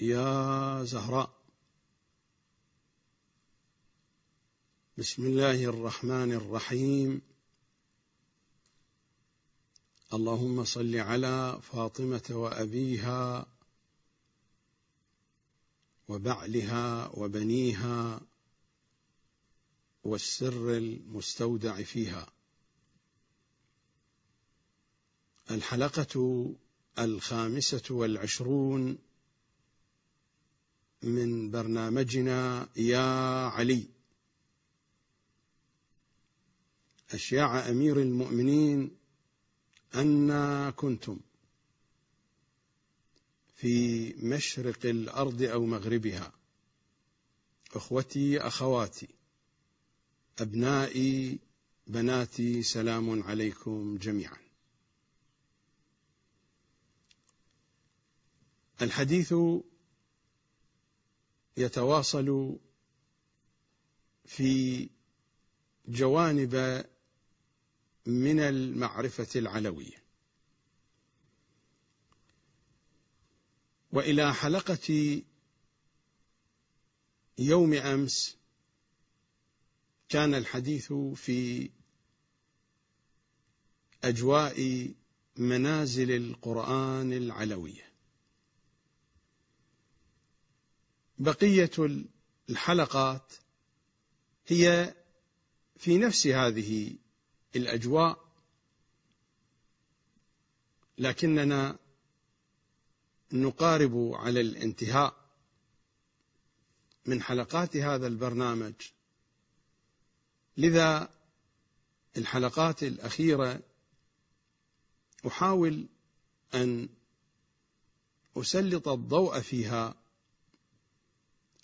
يا زهراء. بسم الله الرحمن الرحيم. اللهم صل على فاطمة وأبيها وبعلها وبنيها والسر المستودع فيها. الحلقة الخامسة والعشرون من برنامجنا يا علي. أشياع أمير المؤمنين أن كنتم في مشرق الأرض أو مغربها. أخوتي أخواتي أبنائي بناتي سلام عليكم جميعا. الحديث يتواصل في جوانب من المعرفة العلوية. وإلى حلقة يوم أمس كان الحديث في أجواء منازل القرآن العلوية. بقية الحلقات هي في نفس هذه الأجواء لكننا نقارب على الانتهاء من حلقات هذا البرنامج. لذا الحلقات الأخيرة أحاول أن أسلط الضوء فيها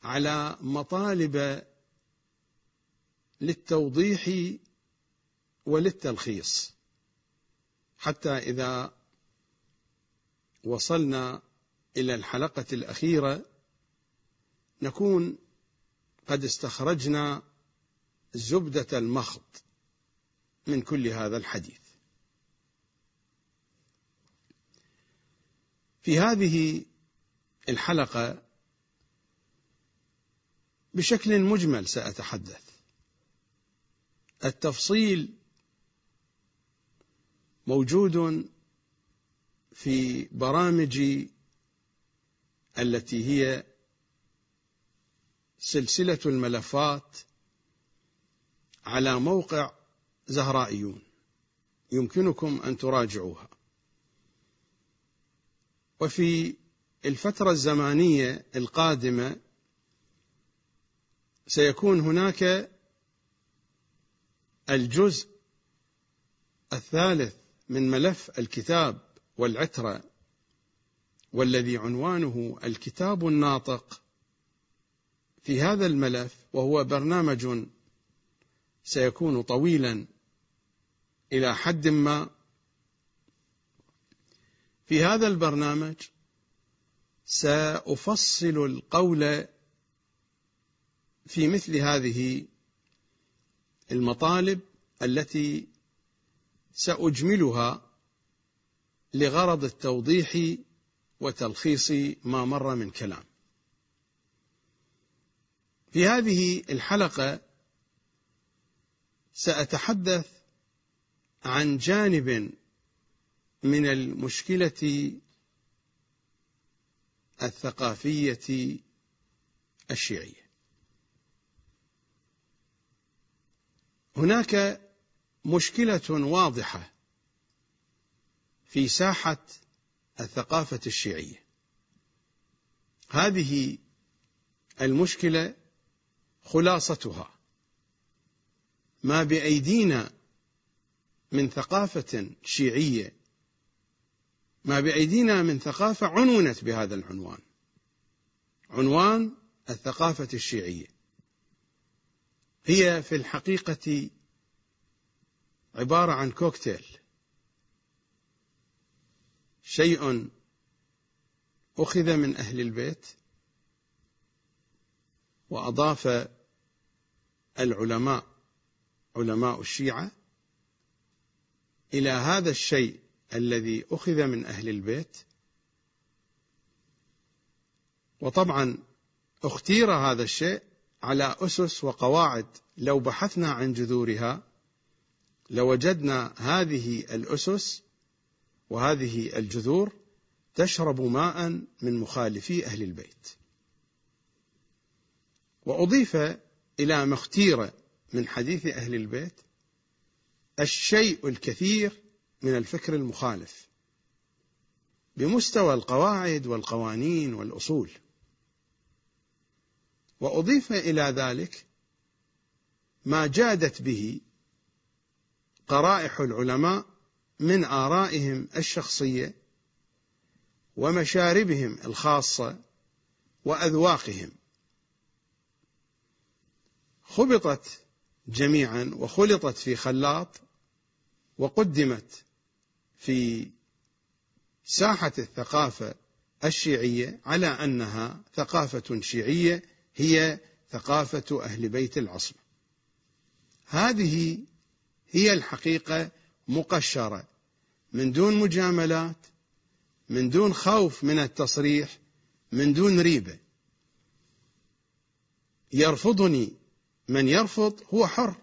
على مطالب للتوضيح وللتلخيص حتى إذا وصلنا إلى الحلقة الأخيرة نكون قد استخرجنا زبدة المخض من كل هذا الحديث. في هذه الحلقة بشكل مجمل سأتحدث. التفصيل موجود في برامجي التي هي سلسلة الملفات على موقع زهرائيون يمكنكم أن تراجعوها وفي الفترة الزمانية القادمة سيكون هناك الجزء الثالث من ملف الكتاب والعترة والذي عنوانه الكتاب الناطق. في هذا الملف وهو برنامج سيكون طويلا إلى حد ما. في هذا البرنامج سأفصل القول في مثل هذه المطالب التي سأجملها لغرض التوضيح وتلخيص ما مر من كلام. في هذه الحلقة سأتحدث عن جانب من المشكلة الثقافية الشيعية. هناك مشكلة واضحة في ساحة الثقافة الشيعية. هذه المشكلة خلاصتها ما بأيدينا من ثقافة شيعية ما بأيدينا من ثقافة عنونت بهذا العنوان عنوان الثقافة الشيعية هي في الحقيقة عبارة عن كوكتيل. شيء أخذ من أهل البيت وأضاف العلماء علماء الشيعة إلى هذا الشيء الذي أخذ من أهل البيت. وطبعا اختير هذا الشيء على أسس وقواعد لو بحثنا عن جذورها لوجدنا هذه الأسس وهذه الجذور تشرب ماء من مخالفي أهل البيت. وأضيف إلى ما اختير من حديث أهل البيت الشيء الكثير من الفكر المخالف بمستوى القواعد والقوانين والأصول. وأضيف إلى ذلك ما جادت به قرائح العلماء من آرائهم الشخصية ومشاربهم الخاصة وأذواقهم. خبطت جميعا وخلطت في خلاط وقدمت في ساحة الثقافة الشيعية على أنها ثقافة شيعية هي ثقافة أهل بيت العصمة. هذه هي الحقيقة مقشرة. من دون مجاملات من دون خوف من التصريح من دون ريبة. يرفضني من يرفض هو حر.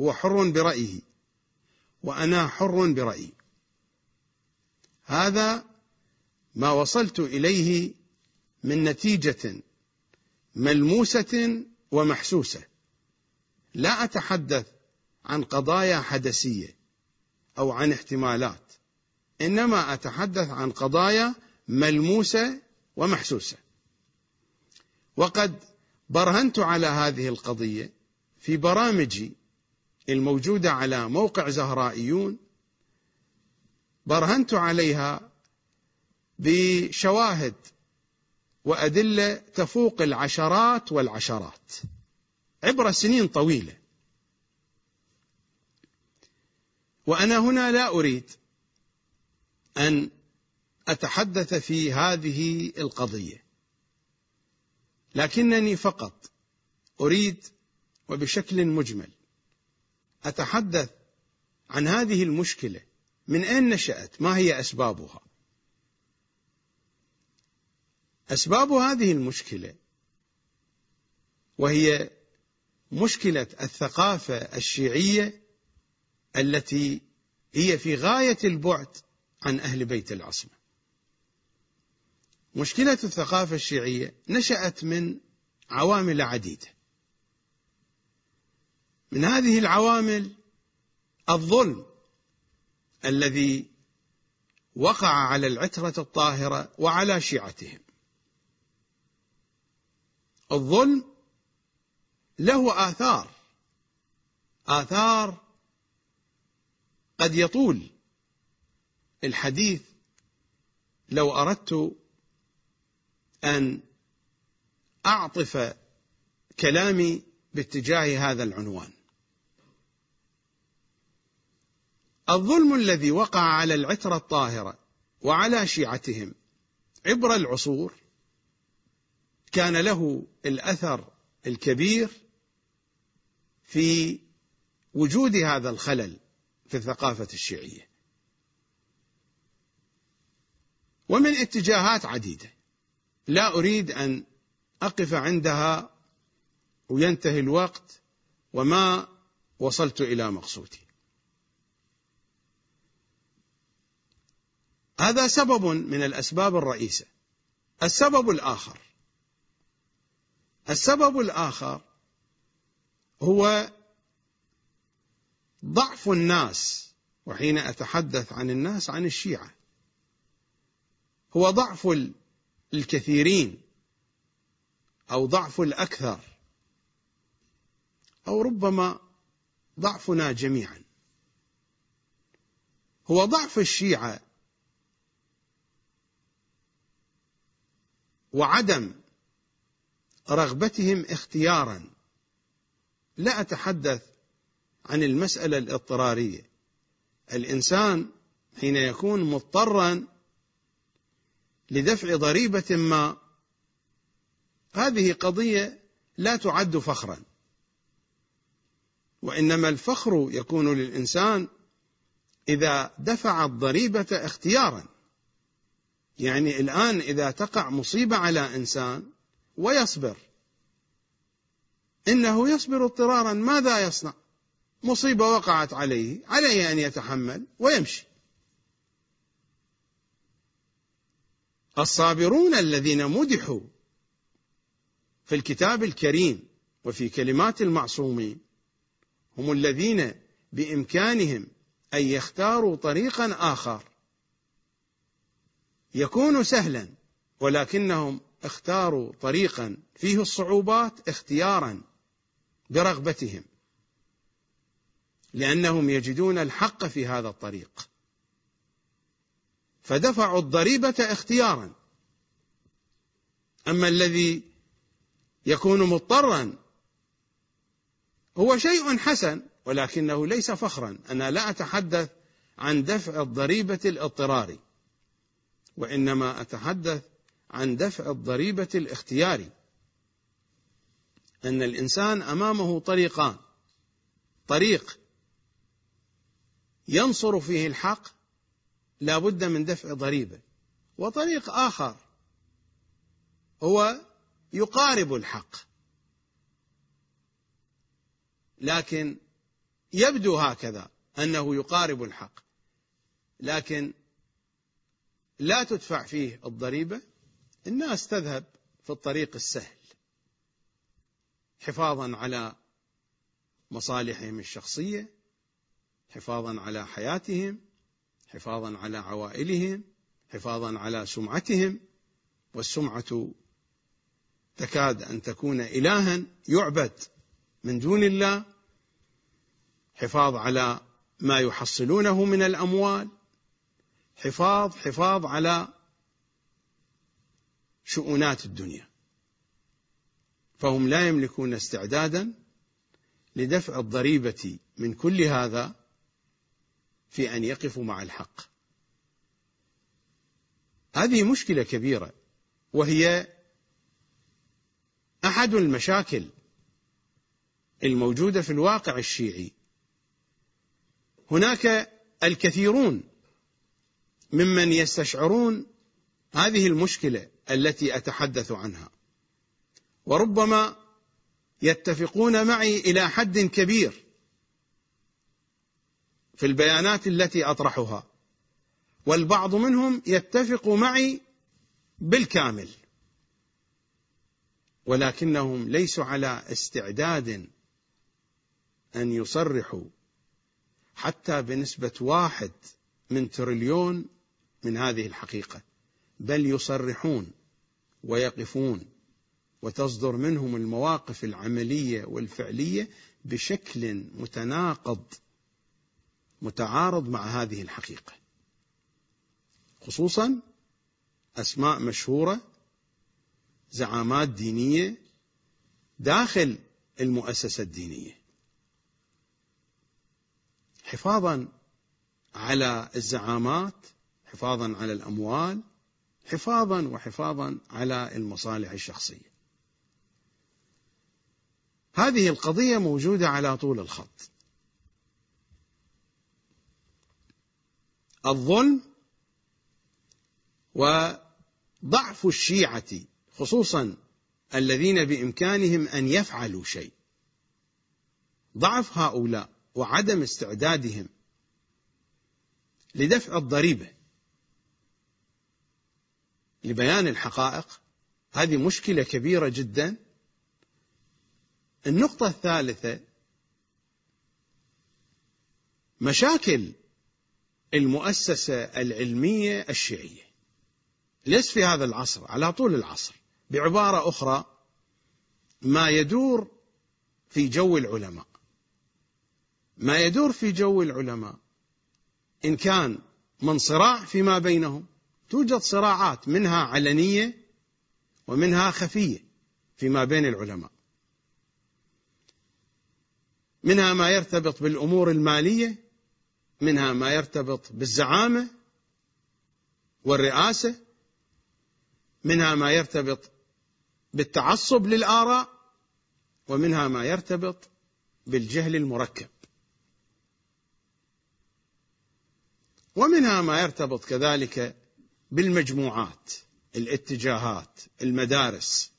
هو حر برأيه. وأنا حر برأيي. هذا ما وصلت إليه من نتيجة ملموسة ومحسوسة. لا أتحدث عن قضايا حدسية أو عن احتمالات إنما أتحدث عن قضايا ملموسة ومحسوسة. وقد برهنت على هذه القضية في برامجي الموجودة على موقع زهرائيون برهنت عليها بشواهد وأدلة تفوق العشرات والعشرات. عبر سنين طويلة. وأنا هنا لا أريد أن أتحدث في هذه القضية. لكنني فقط أريد وبشكل مجمل أتحدث عن هذه المشكلة. من أين نشأت؟ ما هي أسبابها؟ أسباب هذه المشكلة وهي مشكلة الثقافة الشيعية التي هي في غاية البعد عن أهل بيت العصمة مشكلة الثقافة الشيعية نشأت من عوامل عديدة. من هذه العوامل الظلم الذي وقع على العترة الطاهرة وعلى شيعتهم. الظلم له آثار. آثار قد يطول. الحديث لو أردت أن أعطف كلامي باتجاه هذا العنوان. الظلم الذي وقع على العترة الطاهرة وعلى شيعتهم عبر العصور كان له الأثر الكبير في وجود هذا الخلل في الثقافة الشيعية. ومن اتجاهات عديدة. لا أريد أن أقف عندها وينتهي الوقت وما وصلت إلى مقصودي. هذا سبب من الأسباب الرئيسة. السبب الآخر السبب الآخر هو ضعف الناس وحين أتحدث عن الناس عن الشيعة. هو ضعف الكثيرين أو ضعف الأكثر أو ربما ضعفنا جميعا. هو ضعف الشيعة وعدم رغبتهم اختيارا. لا أتحدث عن المسألة الاضطرارية. الإنسان حين يكون مضطرا لدفع ضريبة ما هذه قضية لا تعد فخرا. وإنما الفخر يكون للإنسان إذا دفع الضريبة اختيارا. يعني الآن إذا تقع مصيبة على إنسان ويصبر. إنه يصبر اضطرارا ماذا يصنع؟ مصيبة وقعت عليه عليه أن يتحمل ويمشي. الصابرون الذين مدحوا في الكتاب الكريم وفي كلمات المعصومين هم الذين بإمكانهم أن يختاروا طريقا آخر. يكون سهلا ولكنهم اختاروا طريقا فيه الصعوبات اختيارا برغبتهم لأنهم يجدون الحق في هذا الطريق. فدفعوا الضريبة اختيارا. أما الذي يكون مضطرا هو شيء حسن ولكنه ليس فخرا. أنا لا أتحدث عن دفع الضريبة الاضطراري وإنما أتحدث عن دفع الضريبة الاختياري. إن الإنسان أمامه طريقان. طريق ينصر فيه الحق لا بد من دفع ضريبة وطريق آخر هو يقارب الحق. لكن يبدو هكذا أنه يقارب الحق لكن لا تدفع فيه الضريبة الناس تذهب في الطريق السهل حفاظا على مصالحهم الشخصية حفاظا على حياتهم حفاظا على عوائلهم حفاظا على سمعتهم والسمعة تكاد أن تكون الها يعبد من دون الله حفاظ على ما يحصلونه من الأموال حفاظ حفاظ على شؤونات الدنيا. فهم لا يملكون استعدادا لدفع الضريبة من كل هذا في أن يقفوا مع الحق. هذه مشكلة كبيرة وهي أحد المشاكل الموجودة في الواقع الشيعي. هناك الكثيرون ممن يستشعرون هذه المشكلة التي أتحدث عنها. وربما يتفقون معي إلى حد كبير في البيانات التي أطرحها والبعض منهم يتفق معي بالكامل ولكنهم ليسوا على استعداد أن يصرحوا حتى بنسبة واحد من تريليون من هذه الحقيقة بل يصرحون. ويقفون وتصدر منهم المواقف العملية والفعلية بشكل متناقض متعارض مع هذه الحقيقة. خصوصا أسماء مشهورة زعامات دينية داخل المؤسسة الدينية. حفاظا على الزعامات حفاظا على الأموال حفاظا وحفاظا على المصالح الشخصية. هذه القضية موجودة على طول الخط. الظلم وضعف الشيعة خصوصا الذين بإمكانهم أن يفعلوا شيء. ضعف هؤلاء وعدم استعدادهم لدفع الضريبة. لبيان الحقائق هذه مشكلة كبيرة جدا. النقطة الثالثة مشاكل المؤسسة العلمية الشيعية. ليس في هذا العصر على طول العصر بعبارة أخرى ما يدور في جو العلماء. ما يدور في جو العلماء إن كان من صراع فيما بينهم توجد صراعات منها علنية ومنها خفية فيما بين العلماء. منها ما يرتبط بالأمور المالية منها ما يرتبط بالزعامة والرئاسة منها ما يرتبط بالتعصب للآراء ومنها ما يرتبط بالجهل المركب. ومنها ما يرتبط كذلك بالمجموعات الاتجاهات المدارس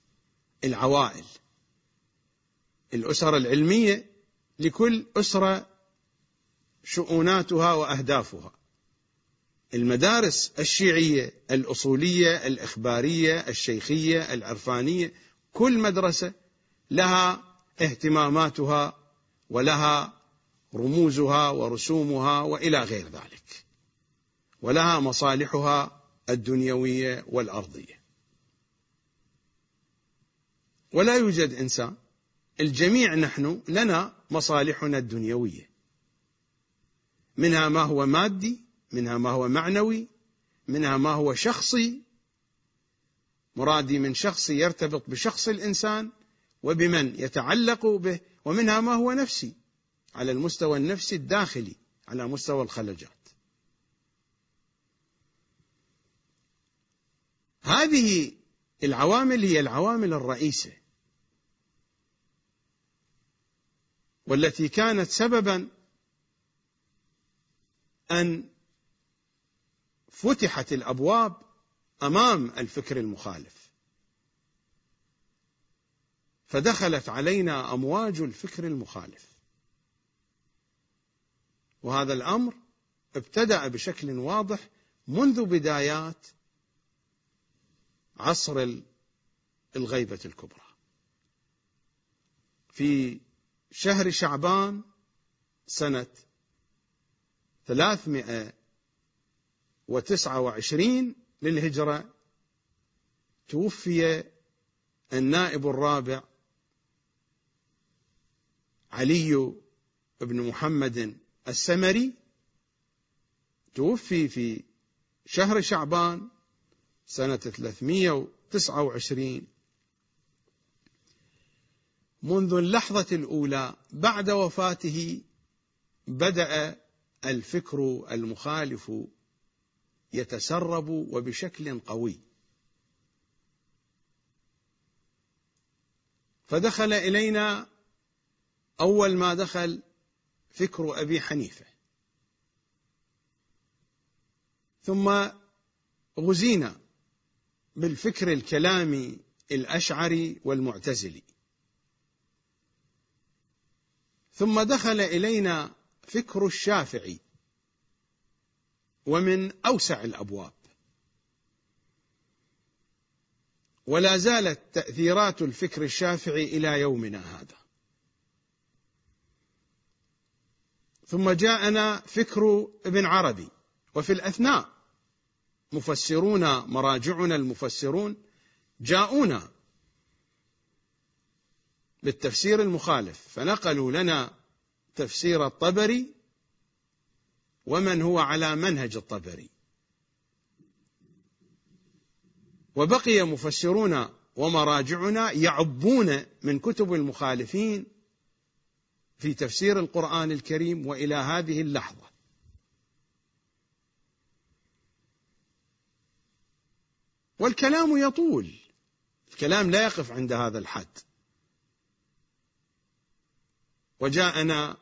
العوائل الأسر العلمية لكل أسرة شؤوناتها وأهدافها. المدارس الشيعية الأصولية الإخبارية الشيخية العرفانية كل مدرسة لها اهتماماتها ولها رموزها ورسومها وإلى غير ذلك. ولها مصالحها الدنيوية والأرضية. ولا يوجد إنسان الجميع نحن لنا مصالحنا الدنيوية. منها ما هو مادي منها ما هو معنوي منها ما هو شخصي. مرادي من شخصي يرتبط بشخص الإنسان وبمن يتعلق به ومنها ما هو نفسي على المستوى النفسي الداخلي على مستوى الخلجات. هذه العوامل هي العوامل الرئيسة والتي كانت سببا أن فتحت الأبواب أمام الفكر المخالف. فدخلت علينا أمواج الفكر المخالف. وهذا الأمر ابتدأ بشكل واضح منذ بدايات عصر الغيبة الكبرى. في شهر شعبان سنة 329 للهجرة توفي النائب الرابع علي بن محمد السمري. توفي في شهر شعبان سنة 329 منذ اللحظة الأولى بعد وفاته بدأ الفكر المخالف يتسرب وبشكل قوي. فدخل إلينا أول ما دخل فكر أبي حنيفة. ثم غزينا. بالفكر الكلامي الأشعري والمعتزلي. ثم دخل إلينا فكر الشافعي ومن أوسع الأبواب. ولا زالت تأثيرات الفكر الشافعي إلى يومنا هذا. ثم جاءنا فكر ابن عربي وفي الأثناء مفسرون مراجعنا المفسرون جاءونا بالتفسير المخالف فنقلوا لنا تفسير الطبري ومن هو على منهج الطبري. وبقي مفسرون ومراجعنا يعبون من كتب المخالفين في تفسير القرآن الكريم وإلى هذه اللحظة. والكلام يطول. الكلام لا يقف عند هذا الحد. وجاءنا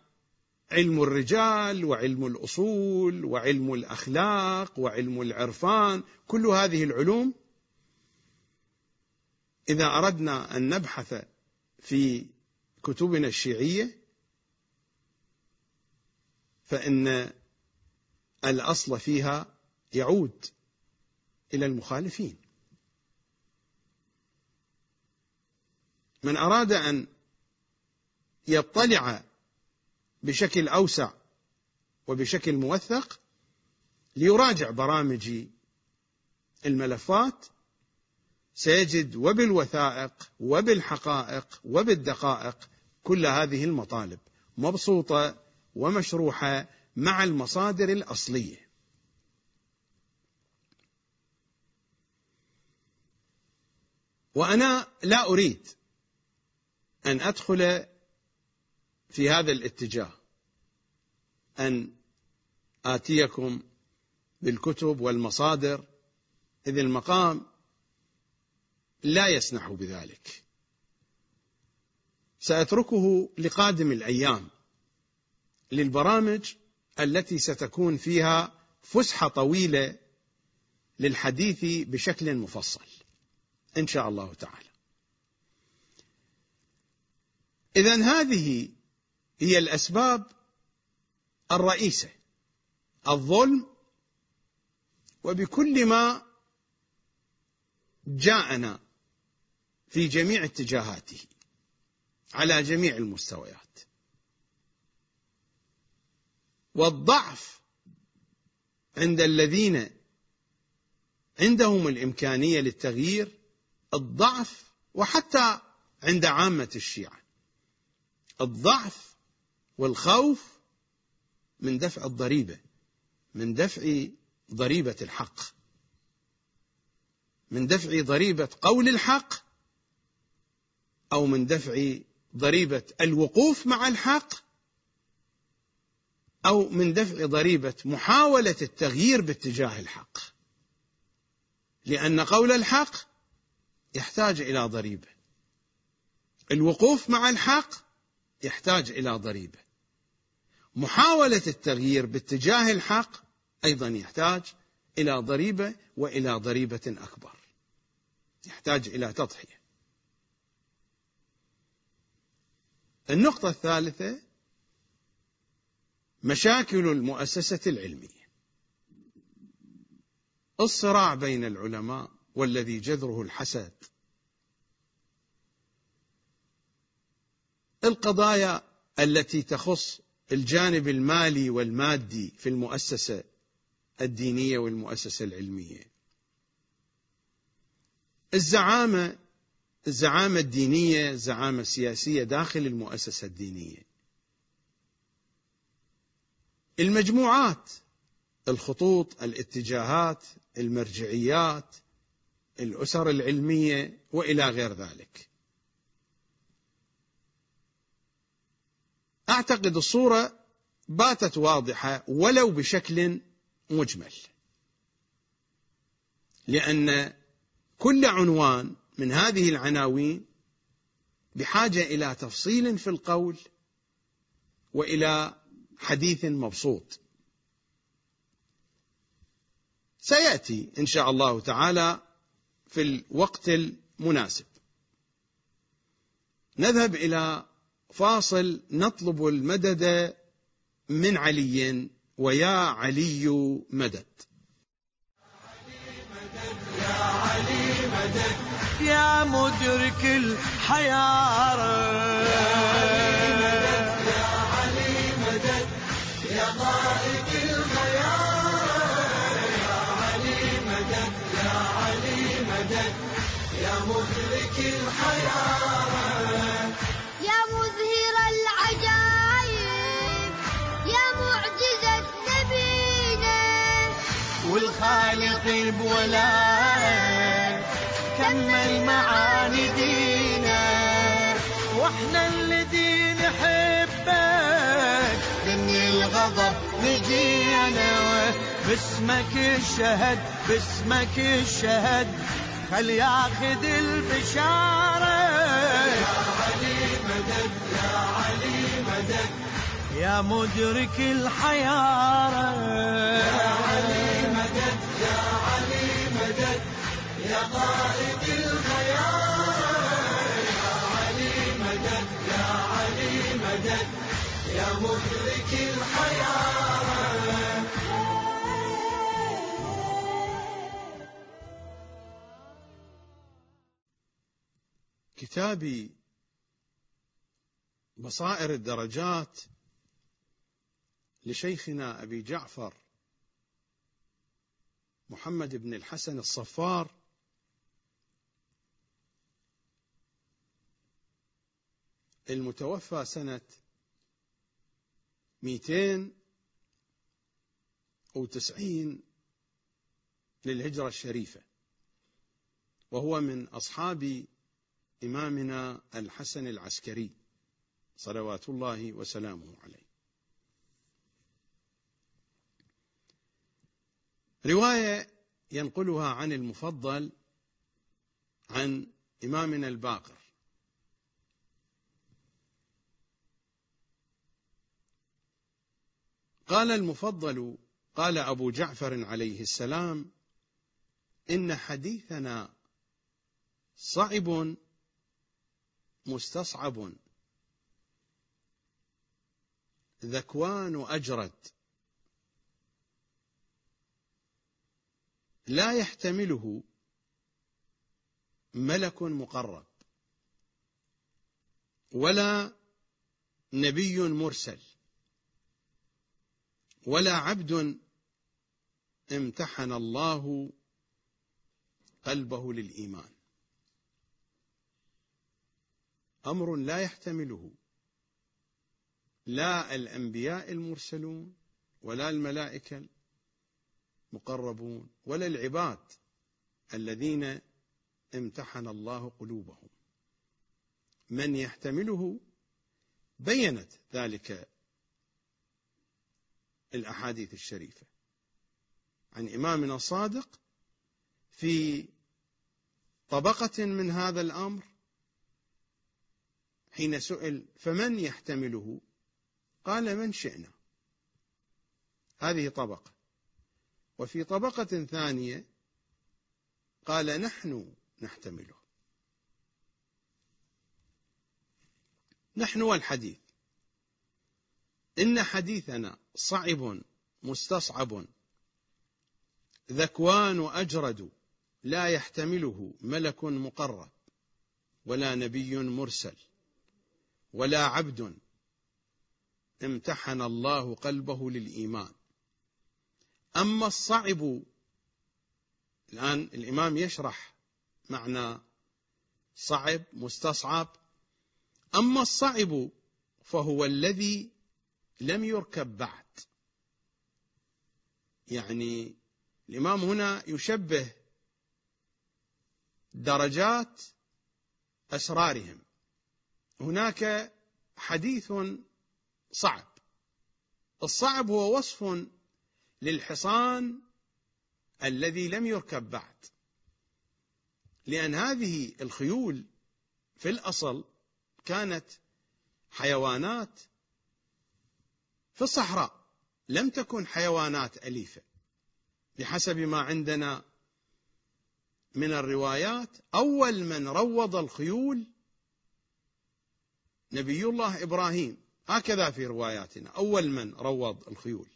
علم الرجال وعلم الأصول وعلم الأخلاق وعلم العرفان كل هذه العلوم إذا أردنا أن نبحث في كتبنا الشيعية فإن الأصل فيها يعود إلى المخالفين. من أراد أن يطلع بشكل أوسع وبشكل موثق ليراجع برامج الملفات سيجد وبالوثائق وبالحقائق وبالدقائق كل هذه المطالب مبسوطة ومشروحة مع المصادر الأصلية. وأنا لا أريد أن أدخل في هذا الاتجاه أن آتيكم بالكتب والمصادر إذ المقام لا يسنح بذلك سأتركه لقادم الأيام للبرامج التي ستكون فيها فسحة طويلة للحديث بشكل مفصل إن شاء الله تعالى. اذا هذه هي الأسباب الرئيسة الظلم وبكل ما جاءنا في جميع اتجاهاته على جميع المستويات. والضعف عند الذين عندهم الإمكانية للتغيير الضعف وحتى عند عامة الشيعة. الضعف والخوف من دفع الضريبة من دفع ضريبة الحق. من دفع ضريبة قول الحق أو من دفع ضريبة الوقوف مع الحق أو من دفع ضريبة محاولة التغيير باتجاه الحق. لأن قول الحق يحتاج إلى ضريبة. الوقوف مع الحق يحتاج إلى ضريبة. محاولة التغيير باتجاه الحق أيضا يحتاج إلى ضريبة وإلى ضريبة أكبر. يحتاج إلى تضحية. النقطة الثالثة مشاكل المؤسسة العلمية. الصراع بين العلماء والذي جذره الحسد القضايا التي تخص الجانب المالي والمادي في المؤسسة الدينية والمؤسسة العلمية. الزعامة الزعامة الدينية الزعامه السياسيه داخل المؤسسة الدينية. المجموعات الخطوط الاتجاهات المرجعيات الأسر العلمية وإلى غير ذلك. أعتقد الصورة باتت واضحة ولو بشكل مجمل. لأن كل عنوان من هذه العناوين بحاجة إلى تفصيل في القول وإلى حديث مبسوط. سيأتي إن شاء الله تعالى في الوقت المناسب. نذهب إلى فاصل نطلب المدد من علي ويا علي مدد. يا علي مدد يا مدرك الحيارة يا علي مدد يا ضائق الخيار يا علي مدد يا علي مدد يا مدرك الحيارة والخالق بولاء كمل معاني دينا. وإحنا الذي نحبك من الغضب نجينا. باسمك الشهد باسمك الشهد. خل ياخذ البشارة؟ يا علي مدد يا علي مدد يا مدرك الحيارة. يا علي يا علي مدد يا قائد الخيار يا علي مدد يا علي مدد يا مدرك الحيارة كتابي بصائر الدرجات لشيخنا أبي جعفر محمد بن الحسن الصفار. المتوفى سنة 290 للهجرة الشريفة وهو من أصحاب إمامنا الحسن العسكري صلوات الله وسلامه عليه. رواية ينقلها عن المفضل عن إمامنا الباقر. قال المفضل قال أبو جعفر عليه السلام إن حديثنا صعب مستصعب. ذكوان أجرد. لا يحتمله ملك مقرب ولا نبي مرسل ولا عبد امتحن الله قلبه للإيمان. أمر لا يحتمله لا الأنبياء المرسلون ولا الملائكة المقربون ولا العباد الذين امتحن الله قلوبهم. من يحتمله بينت ذلك الأحاديث الشريفة. عن إمامنا الصادق في طبقة من هذا الأمر حين سئل فمن يحتمله؟ قال من شئنا. هذه طبقة. وفي طبقة ثانية قال نحن نحتمله. نحن والحديث. إن حديثنا صعب مستصعب. ذكوان أجرد لا يحتمله ملك مقرب ولا نبي مرسل ولا عبد. امتحن الله قلبه للإيمان. أما الصعب الآن الإمام يشرح معنى صعب مستصعب. أما الصعب فهو الذي لم يركب بعد. يعني الإمام هنا يشبه درجات أسرارهم. هناك حديث صعب. الصعب هو وصف للحصان الذي لم يركب بعد. لأن هذه الخيول في الأصل كانت حيوانات في الصحراء لم تكن حيوانات أليفة. بحسب ما عندنا من الروايات أول من روض الخيول نبي الله إبراهيم. هكذا في رواياتنا أول من روض الخيول.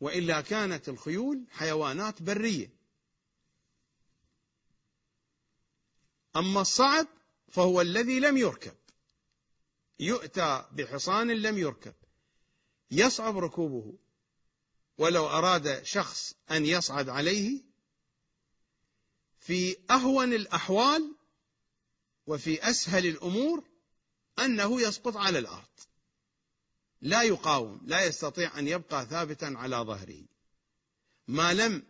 وإلا كانت الخيول حيوانات برية. أما الصعب فهو الذي لم يركب. يؤتى بحصان لم يركب. يصعب ركوبه. ولو أراد شخص أن يصعد عليه في أهون الأحوال وفي أسهل الأمور أنه يسقط على الأرض. لا يقاوم لا يستطيع أن يبقى ثابتا على ظهره. ما لم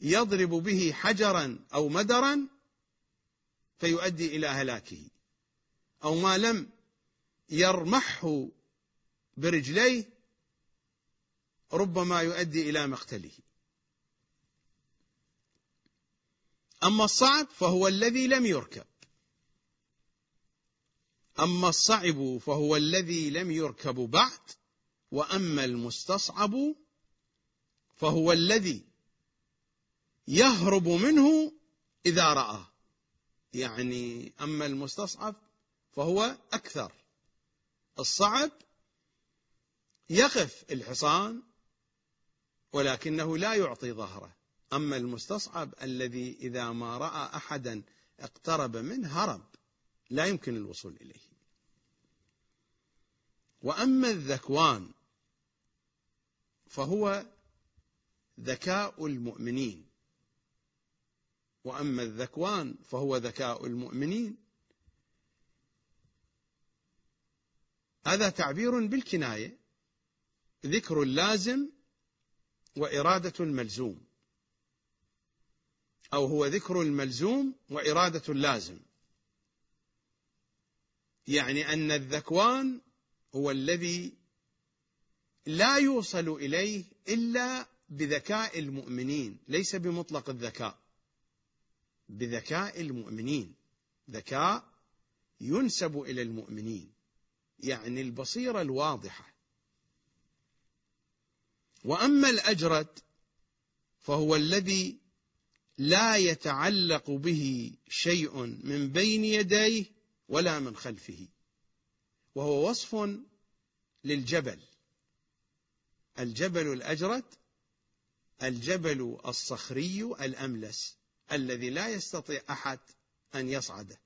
يضرب به حجرا أو مدرا فيؤدي إلى هلاكه أو ما لم يرمحه برجليه ربما يؤدي إلى مقتله. أما الصعب فهو الذي لم يركب. أما الصعب فهو الذي لم يركب بعد وأما المستصعب فهو الذي يهرب منه إذا رآه يعني أما المستصعب فهو أكثر. الصعب يقف الحصان ولكنه لا يعطي ظهره. أما المستصعب الذي إذا ما رأى أحدا اقترب منه هرب. لا يمكن الوصول إليه. وأما الذكوان فهو ذكاء المؤمنين. وأما الذكوان فهو ذكاء المؤمنين. هذا تعبير بالكناية ذكر اللازم وإرادة الملزوم أو هو ذكر الملزوم وإرادة اللازم يعني أن الذكوان هو الذي لا يوصل إليه إلا بذكاء المؤمنين ليس بمطلق الذكاء. بذكاء المؤمنين ذكاء ينسب إلى المؤمنين يعني البصيرة الواضحة. وأما الأجرد فهو الذي لا يتعلق به شيء من بين يديه ولا من خلفه. وهو وصف للجبل. الجبل الأجرد الجبل الصخري الأملس الذي لا يستطيع أحد أن يصعده.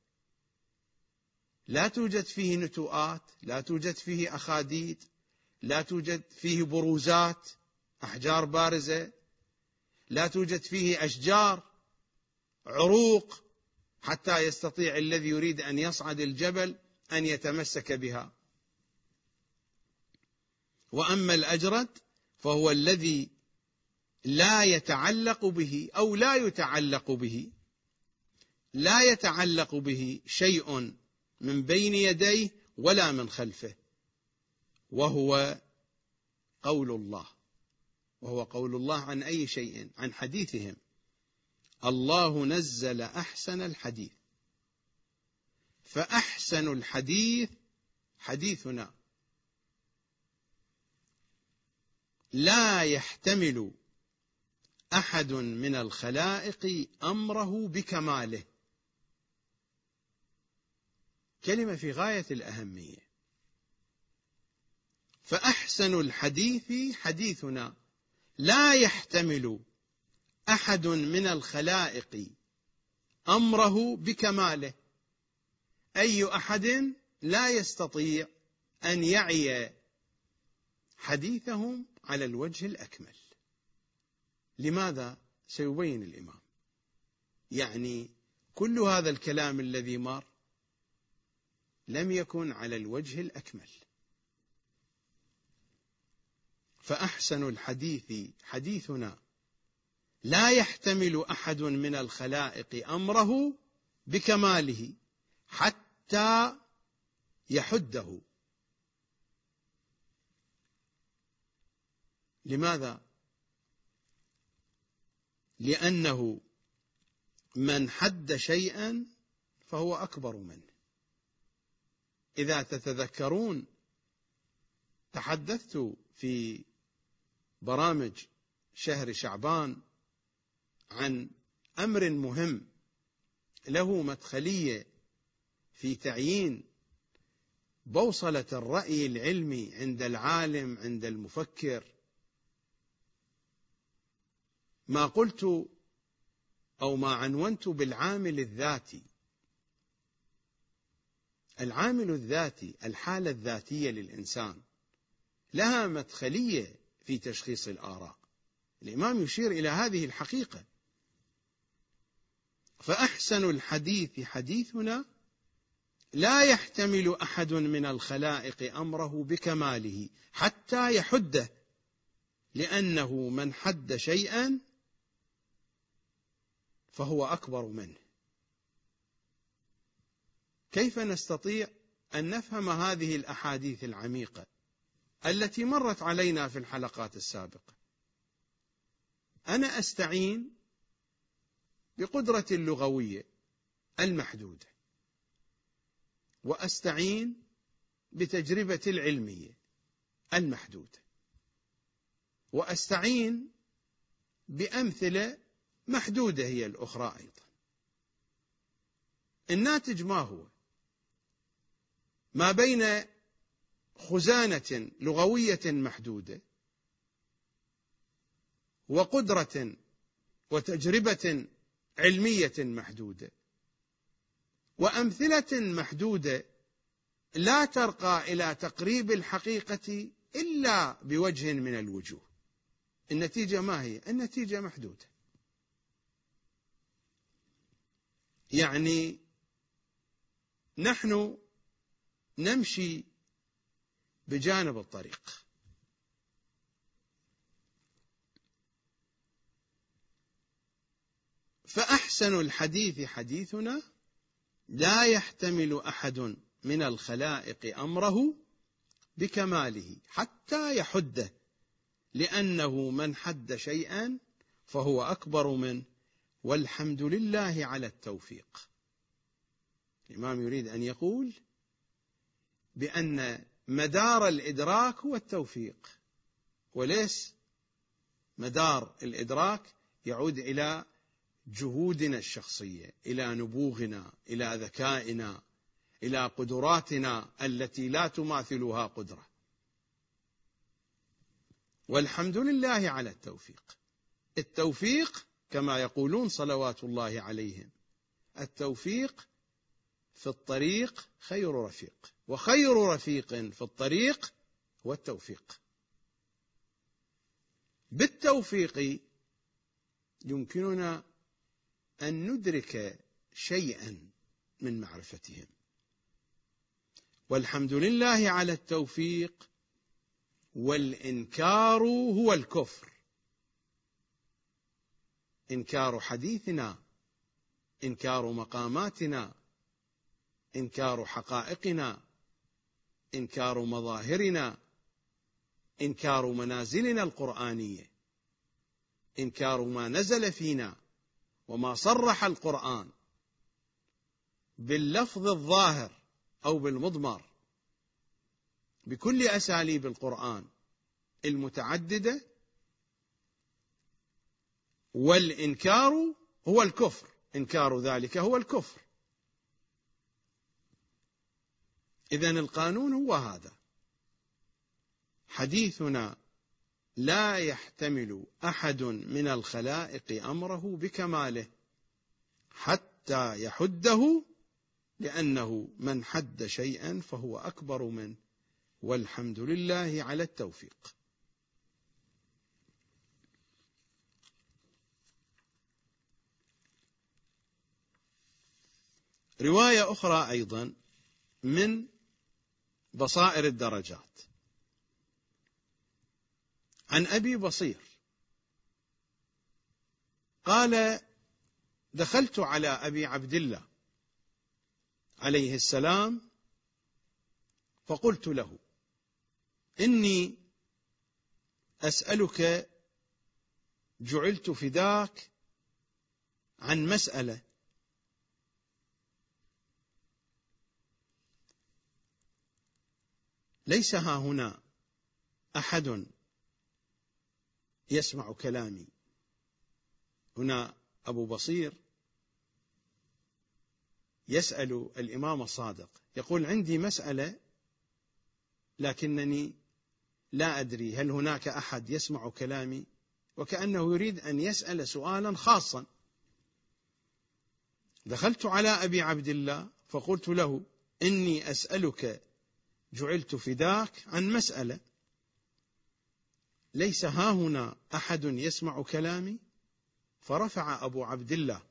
لا توجد فيه نتوءات لا توجد فيه أخاديد لا توجد فيه بروزات أحجار بارزة لا توجد فيه أشجار عروق حتى يستطيع الذي يريد أن يصعد الجبل أن يتمسك بها. وأما الأجرد فهو الذي لا يتعلق به أو لا يتعلق به. لا يتعلق به شيء من بين يديه ولا من خلفه. وهو قول الله. وهو قول الله عن أي شيء؟ عن حديثهم. الله نزل أحسن الحديث. فأحسن الحديث حديثنا. لا يحتمل أحد من الخلائق أمره بكماله. كلمة في غاية الأهمية. فأحسن الحديث حديثنا. لا يحتمل أحد من الخلائق. أمره بكماله. أي أحد لا يستطيع أن يعي حديثهم على الوجه الأكمل. لماذا سيبين الإمام؟ يعني كل هذا الكلام الذي مر لم يكن على الوجه الأكمل. فأحسن الحديث حديثنا لا يحتمل أحد من الخلائق أمره بكماله حتى يحده. لماذا؟ لأنه من حد شيئا فهو أكبر منه. إذا تتذكرون تحدثت في برامج شهر شعبان عن أمر مهم له مدخلية في تعيين بوصلة الرأي العلمي عند العالم عند المفكر. ما قلت أو ما عنونت بالعامل الذاتي. العامل الذاتي الحالة الذاتية للإنسان لها مدخلية في تشخيص الآراء. الإمام يشير إلى هذه الحقيقة. فأحسن الحديث حديثنا لا يحتمل أحد من الخلائق أمره بكماله حتى يحده لأنه من حد شيئا فهو أكبر منه. كيف نستطيع أن نفهم هذه الأحاديث العميقة التي مرت علينا في الحلقات السابقة؟ أنا أستعين بقدرة اللغويه المحدودة. وأستعين بتجربة العلمية المحدودة. وأستعين بأمثلة محدودة هي الأخرى أيضا. الناتج ما هو؟ ما بين خزانة لغوية محدودة وقدرة وتجربة علمية محدودة. وأمثلة محدودة لا ترقى إلى تقريب الحقيقة إلا بوجه من الوجوه. النتيجة ما هي؟ النتيجة محدودة. يعني نحن نمشي بجانب الطريق. فأحسن الحديث حديثنا لا يحتمل أحد من الخلائق أمره بكماله حتى يحده لأنه من حد شيئا فهو أكبر منه والحمد لله على التوفيق. الإمام يريد أن يقول بأن مدار الإدراك هو التوفيق وليس مدار الإدراك يعود إلى جهودنا الشخصية إلى نبوغنا إلى ذكائنا إلى قدراتنا التي لا تماثلها قدرة. والحمد لله على التوفيق. التوفيق كما يقولون صلوات الله عليهم. التوفيق في الطريق خير رفيق وخير رفيق في الطريق هو التوفيق. بالتوفيق يمكننا أن ندرك شيئا من معرفتهم. والحمد لله على التوفيق والإنكار هو الكفر. إنكار حديثنا إنكار مقاماتنا إنكار حقائقنا إنكار مظاهرنا إنكار منازلنا القرآنية إنكار ما نزل فينا. وما صرح القرآن باللفظ الظاهر أو بالمضمر بكل أساليب القرآن المتعددة والإنكار هو الكفر إنكار ذلك هو الكفر. اذا القانون هو هذا. حديثنا لا يحتمل أحد من الخلائق أمره بكماله حتى يحده لأنه من حد شيئا فهو أكبر منه. والحمد لله على التوفيق. رواية أخرى أيضا من بصائر الدرجات. عن أبي بصير. قال دخلت على أبي عبد الله عليه السلام فقلت له إني أسألك جعلت فداك عن مسألة. ليس ها هنا أحد يسمع كلامي. هنا أبو بصير يسأل الإمام الصادق يقول عندي مسألة لكنني لا أدري هل هناك أحد يسمع كلامي وكأنه يريد أن يسأل سؤالا خاصا. دخلت على أبي عبد الله فقلت له إني أسألك جعلت فداك عن مسألة. ليس ها هنا أحد يسمع كلامي؟ فرفع أبو عبد الله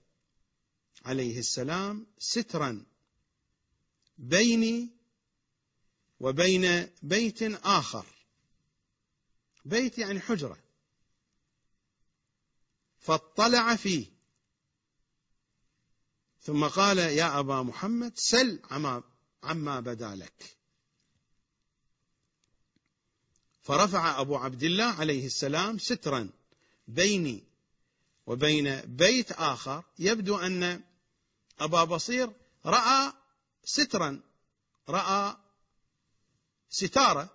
عليه السلام سترا بيني وبين بيت آخر. بيت يعني حجرة. فاطلع فيه. ثم قال يا أبا محمد سل عما بدا لك. فرفع أبو عبد الله عليه السلام سترا بيني وبين بيت آخر. يبدو أن أبا بصير رأى سترا رأى ستارة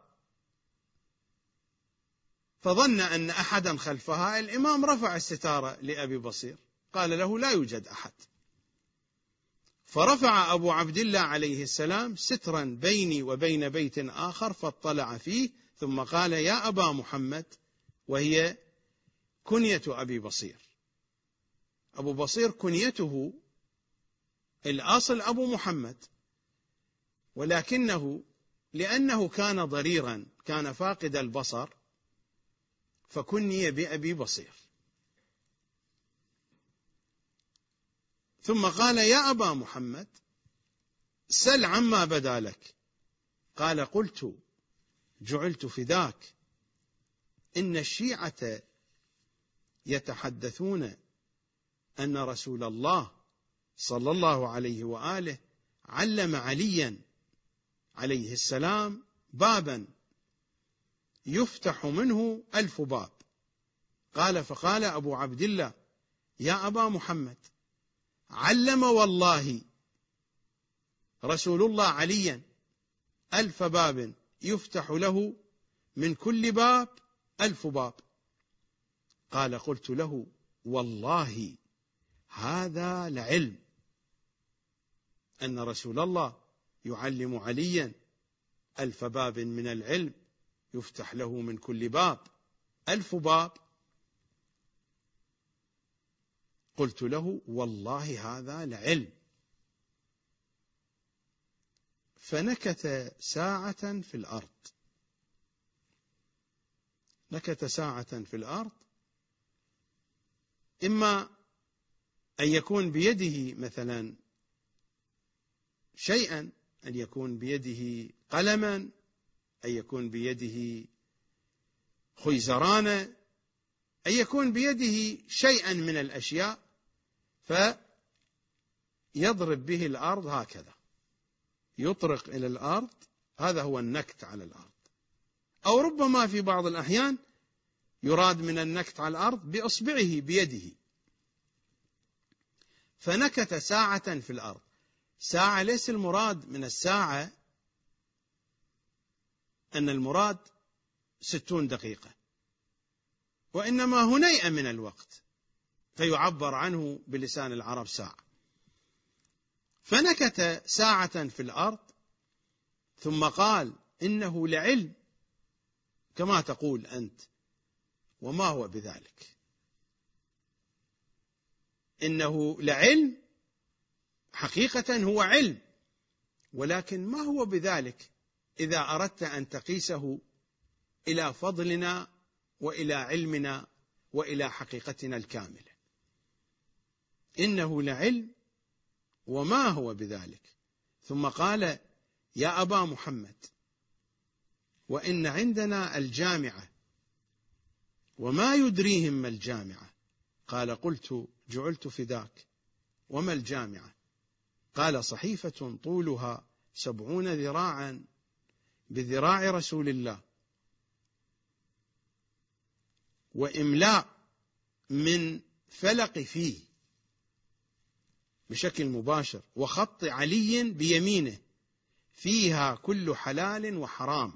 فظن أن أحدا خلفها الإمام رفع الستارة لأبي بصير. قال له لا يوجد أحد. فرفع أبو عبد الله عليه السلام سترا بيني وبين بيت آخر فاطلع فيه ثم قال يا أبا محمد وهي كنية أبي بصير. أبو بصير كنيته الأصل أبو محمد ولكنه لأنه كان ضريرا كان فاقد البصر فكني بأبي بصير. ثم قال يا أبا محمد سل عما بدا لك. قال قلت جعلت فداك إن الشيعة يتحدثون أن رسول الله صلى الله عليه وآله علم عليا عليه السلام بابا يفتح منه ألف باب. قال فقال أبو عبد الله يا أبا محمد علم والله رسول الله عليا ألف باب. يفتح له من كل باب ألف باب. قال قلت له والله هذا لعلم أن رسول الله يعلم عليا ألف باب من العلم يفتح له من كل باب ألف باب. قلت له والله هذا لعلم. فنكت ساعة في الأرض. نكت ساعة في الأرض. إما أن يكون بيده مثلا شيئا أن يكون بيده قلما أن يكون بيده خيزرانا أن يكون بيده شيئا من الأشياء فيضرب به الأرض هكذا. يطرق إلى الأرض هذا هو النكت على الأرض. أو ربما في بعض الأحيان يراد من النكت على الأرض بإصبعه بيده. فنكت ساعة في الأرض. ساعة ليس المراد من الساعة أن المراد ستون دقيقة. وإنما هنيئة من الوقت. فيعبر عنه بلسان العرب ساعة. فنكت ساعة في الأرض ثم قال إنه لعلم كما تقول أنت. وما هو بذلك؟ إنه لعلم حقيقة هو علم ولكن ما هو بذلك إذا أردت أن تقيسه إلى فضلنا وإلى علمنا وإلى حقيقتنا الكاملة؟ إنه لعلم وما هو بذلك؟ ثم قال يا أبا محمد وإن عندنا الجامعة وما يدريهم ما الجامعة؟ قال قلت جعلت فداك وما الجامعة؟ قال صحيفة طولها سبعون ذراعا بذراع رسول الله. وإملاء من فلق فيه. بشكل مباشر. وخط علي بيمينه. فيها كل حلال وحرام.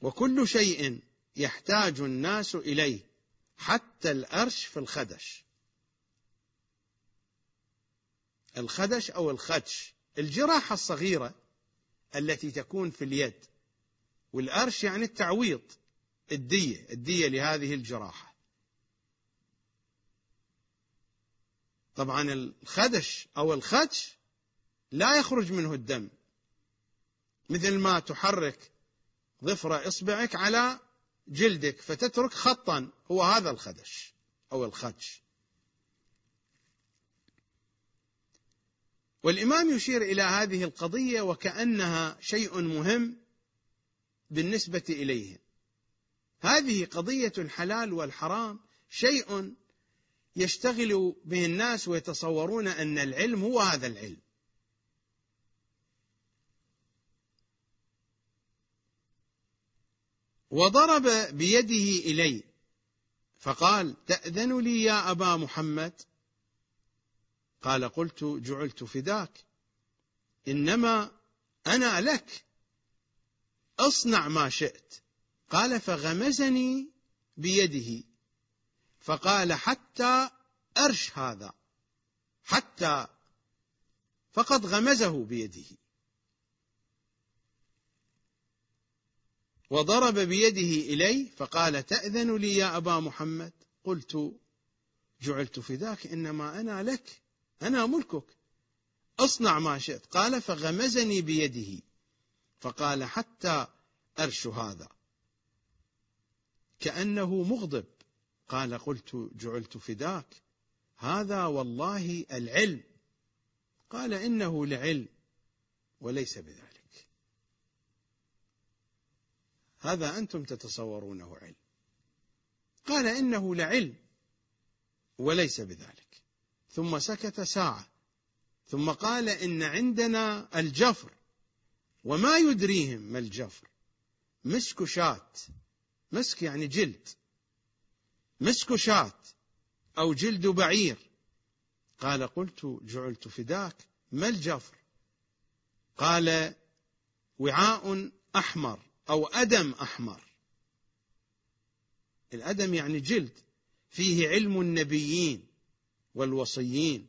وكل شيء يحتاج الناس إليه. حتى الأرش في الخدش. الخدش أو الخدش. الجراحة الصغيرة التي تكون في اليد. والأرش يعني التعويض. الدية. الدية لهذه الجراحة. طبعا الخدش أو الخدش لا يخرج منه الدم. مثل ما تحرك ظفر إصبعك على جلدك فتترك خطا هو هذا الخدش أو الخدش. والإمام يشير إلى هذه القضية وكأنها شيء مهم بالنسبة إليه. هذه قضية الحلال والحرام شيء يشتغل به الناس ويتصورون أن العلم هو هذا العلم. وضرب بيده إلي فقال تأذن لي يا أبا محمد؟ قال قلت جعلت فداك إنما أنا لك اصنع ما شئت. قال فغمزني بيده. فقال حتى أرش هذا حتى فقد غمزه بيده. وضرب بيده الي فقال تأذن لي يا أبا محمد؟ قلت جعلت فداك إنما أنا لك أنا ملكك. أصنع ما شئت. قال فغمزني بيده. فقال حتى أرش هذا. كأنه مغضب. قال قلت جعلت فداك. هذا والله العلم. قال إنه لعلم وليس بذلك. هذا أنتم تتصورونه علم. قال إنه لعلم وليس بذلك. ثم سكت ساعة. ثم قال إن عندنا الجفر. وما يدريهم ما الجفر. مسك شاة. مسك يعني جلد. مسك شاة أو جلد بعير. قال قلت جعلت فداك ما الجفر؟ قال وعاء أحمر أو أدم أحمر. الأدم يعني جلد فيه علم النبيين والوصيين.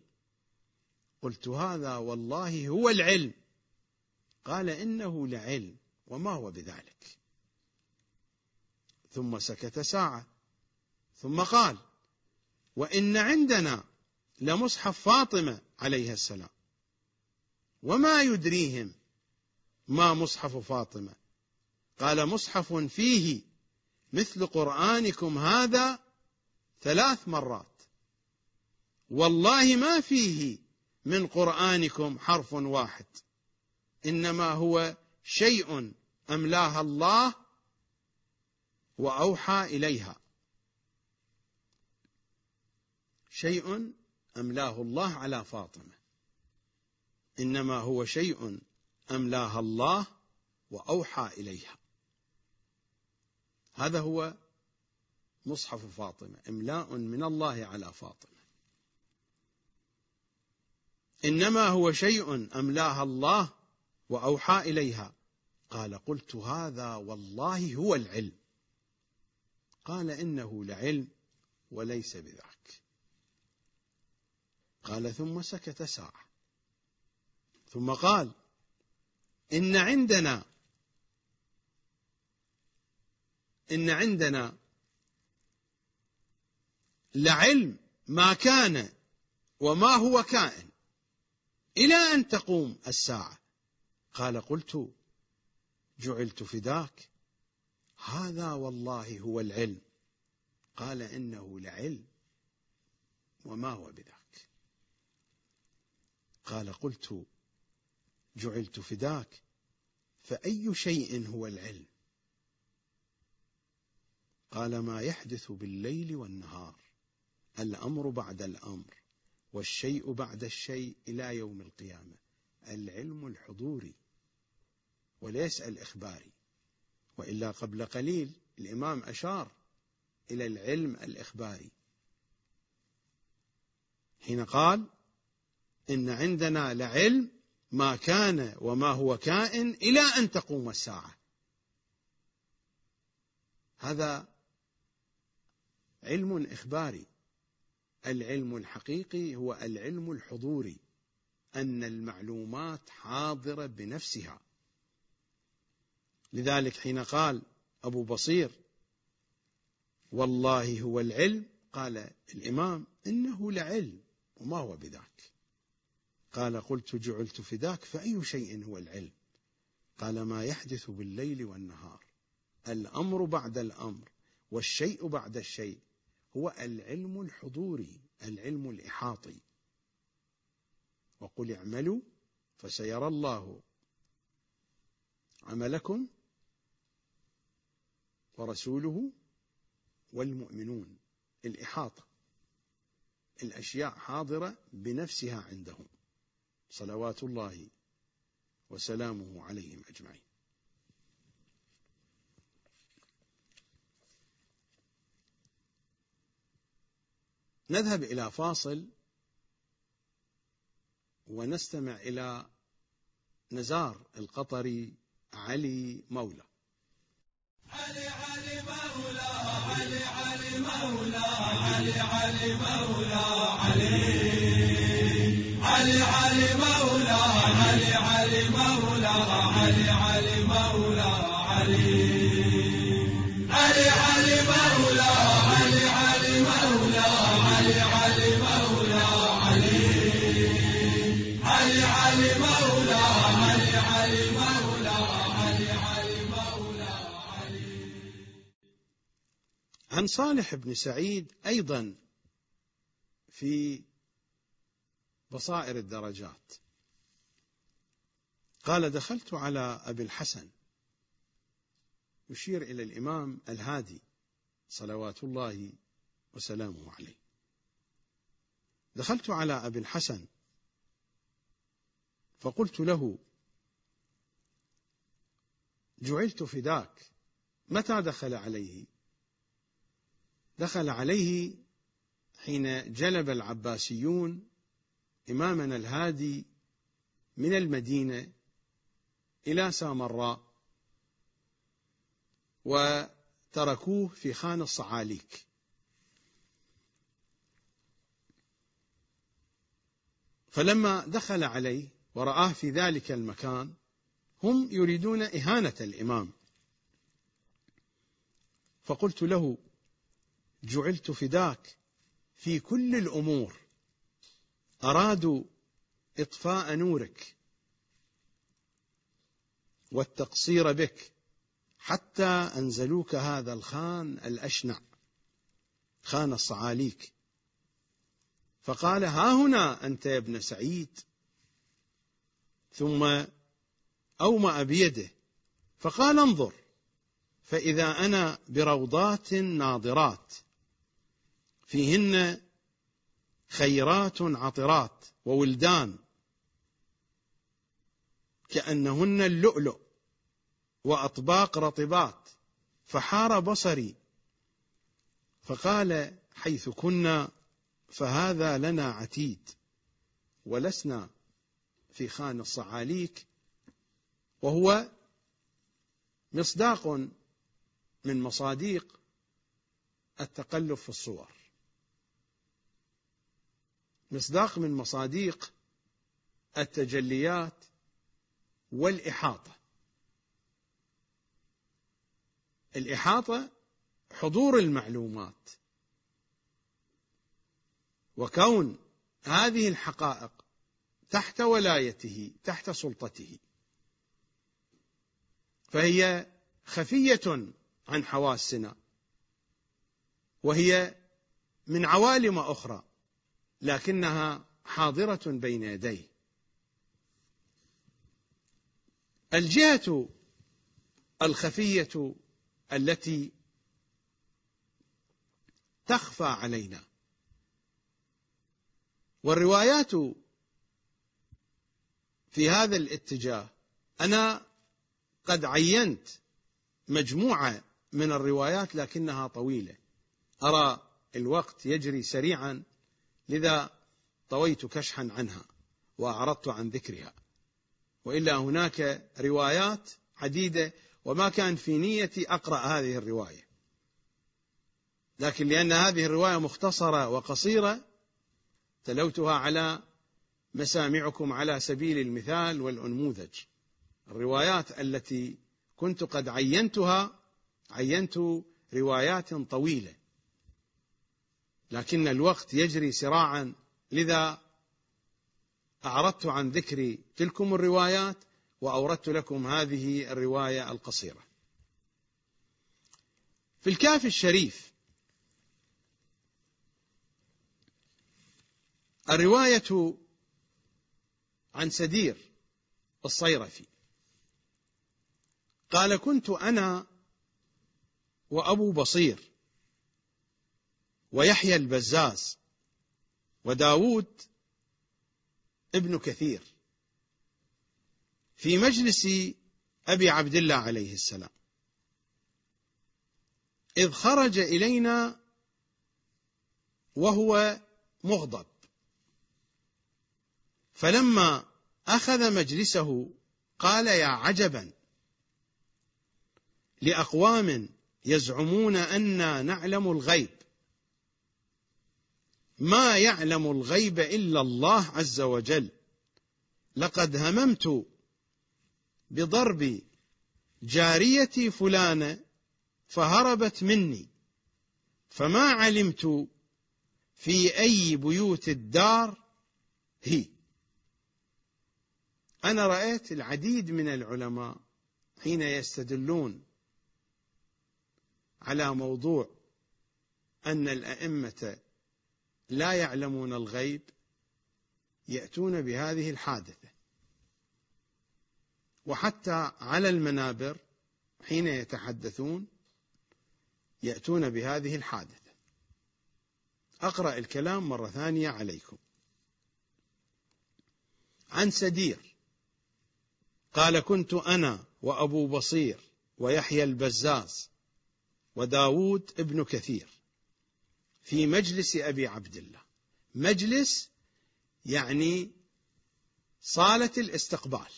قلت هذا والله هو العلم. قال إنه لعلم وما هو بذلك. ثم سكت ساعة. ثم قال وإن عندنا لمصحف فاطمة عليها السلام. وما يدريهم ما مصحف فاطمة؟ قال مصحف فيه مثل قرآنكم هذا ثلاث مرات. والله ما فيه من قرآنكم حرف واحد. إنما هو شيء أملاها الله وأوحى إليها. شيء أملاه الله على فاطمة. إنما هو شيء أملاها الله وأوحى إليها. هذا هو مصحف فاطمة إملاء من الله على فاطمة. إنما هو شيء أملاها الله وأوحى إليها. قال قلت هذا والله هو العلم. قال إنه لعلم وليس بذاك. قال ثم سكت ساعة. ثم قال إن عندنا إن عندنا لعلم ما كان وما هو كائن إلى أن تقوم الساعة. قال قلت جعلت فداك. هذا والله هو العلم. قال إنه لعلم وما هو بذاك قال قلت جعلت فداك فأي شيء هو العلم؟ قال ما يحدث بالليل والنهار الأمر بعد الأمر والشيء بعد الشيء إلى يوم القيامة العلم الحضوري وليس الإخباري وإلا قبل قليل الإمام أشار إلى العلم الإخباري حين قال إن عندنا لعلم ما كان وما هو كائن إلى أن تقوم الساعة. هذا علم إخباري. العلم الحقيقي هو العلم الحضوري. أن المعلومات حاضرة بنفسها. لذلك حين قال أبو بصير والله هو العلم قال الإمام إنه لعلم وما هو بذاك. قال قلت جعلت فداك فأي شيء هو العلم؟ قال ما يحدث بالليل والنهار. الأمر بعد الأمر والشيء بعد الشيء هو العلم الحضوري العلم الإحاطي. وقل اعملوا فسيرى الله عملكم ورسوله والمؤمنون. الإحاطة الأشياء حاضرة بنفسها عندهم. صلوات الله وسلامه عليهم أجمعين. نذهب إلى فاصل ونستمع إلى نزار القطري علي مولى. علي علي مولا علي علي مولا علي علي مولا علي. علي علي مولا علي علي مولا علي علي مولا علي علي علي علي علي علي علي علي علي علي علي علي علي علي علي عن صالح بن سعيد أيضا في بصائر الدرجات. قال دخلت على أبي الحسن. يشير إلى الإمام الهادي صلوات الله وسلامه عليه. دخلت على أبي الحسن. فقلت له جعلت فداك. متى دخل عليه؟ دخل عليه حين جلب العباسيون إمامنا الهادي من المدينة إلى سامراء وتركوه في خان الصعاليك. فلما دخل عليه ورآه في ذلك المكان هم يريدون إهانة الإمام. فقلت له جعلت فداك في كل الأمور. أرادوا إطفاء نورك والتقصير بك حتى أنزلوك هذا الخان الأشنع خان الصعاليك. فقال ها هنا أنت يا ابن سعيد. ثم أومأ بيده فقال انظر فإذا أنا بروضات ناضرات فيهن خيرات عطرات وولدان. كأنهن اللؤلؤ وأطباق رطبات. فحار بصري. فقال حيث كنا فهذا لنا عتيد. ولسنا في خان الصعاليك. وهو مصداق من مصاديق التقلب في الصور. مصداق من مصاديق التجليات والإحاطة. الإحاطة حضور المعلومات. وكون هذه الحقائق تحت ولايته تحت سلطته. فهي خفية عن حواسنا. وهي من عوالم أخرى. لكنها حاضرة بين يديه. الجهة الخفية التي تخفى علينا. والروايات في هذا الاتجاه أنا قد عينت مجموعة من الروايات لكنها طويلة. أرى الوقت يجري سريعا. لذا طويت كشحا عنها وأعرضت عن ذكرها. وإلا هناك روايات عديده وما كان في نيتي أقرأ هذه الرواية. لكن لأن هذه الرواية مختصرة وقصيرة تلوتها على مسامعكم على سبيل المثال والأنموذج. الروايات التي كنت قد عينتها عينت روايات طويلة. لكن الوقت يجري سراعا. لذا أعرضت عن ذكر تلكم الروايات وأوردت لكم هذه الرواية القصيرة. في الكافي الشريف الرواية عن سدير الصيرفي. قال كنت أنا وأبو بصير ويحيى البزاز وداود ابن كثير في مجلس أبي عبد الله عليه السلام. إذ خرج إلينا وهو مغضب. فلما أخذ مجلسه قال يا عجبا لأقوام يزعمون أنا نعلم الغيب ما يعلم الغيب إلا الله عز وجل. لقد هممت بضرب جاريتي فلانه فهربت مني. فما علمت في أي بيوت الدار هي. أنا رأيت العديد من العلماء حين يستدلون على موضوع أن الأئمة لا يعلمون الغيب يأتون بهذه الحادثة. وحتى على المنابر حين يتحدثون يأتون بهذه الحادثة. أقرأ الكلام مرة ثانية عليكم. عن سدير قال كنت أنا وأبو بصير ويحيى البزاز وداود ابن كثير في مجلس أبي عبد الله. مجلس يعني صالة الاستقبال.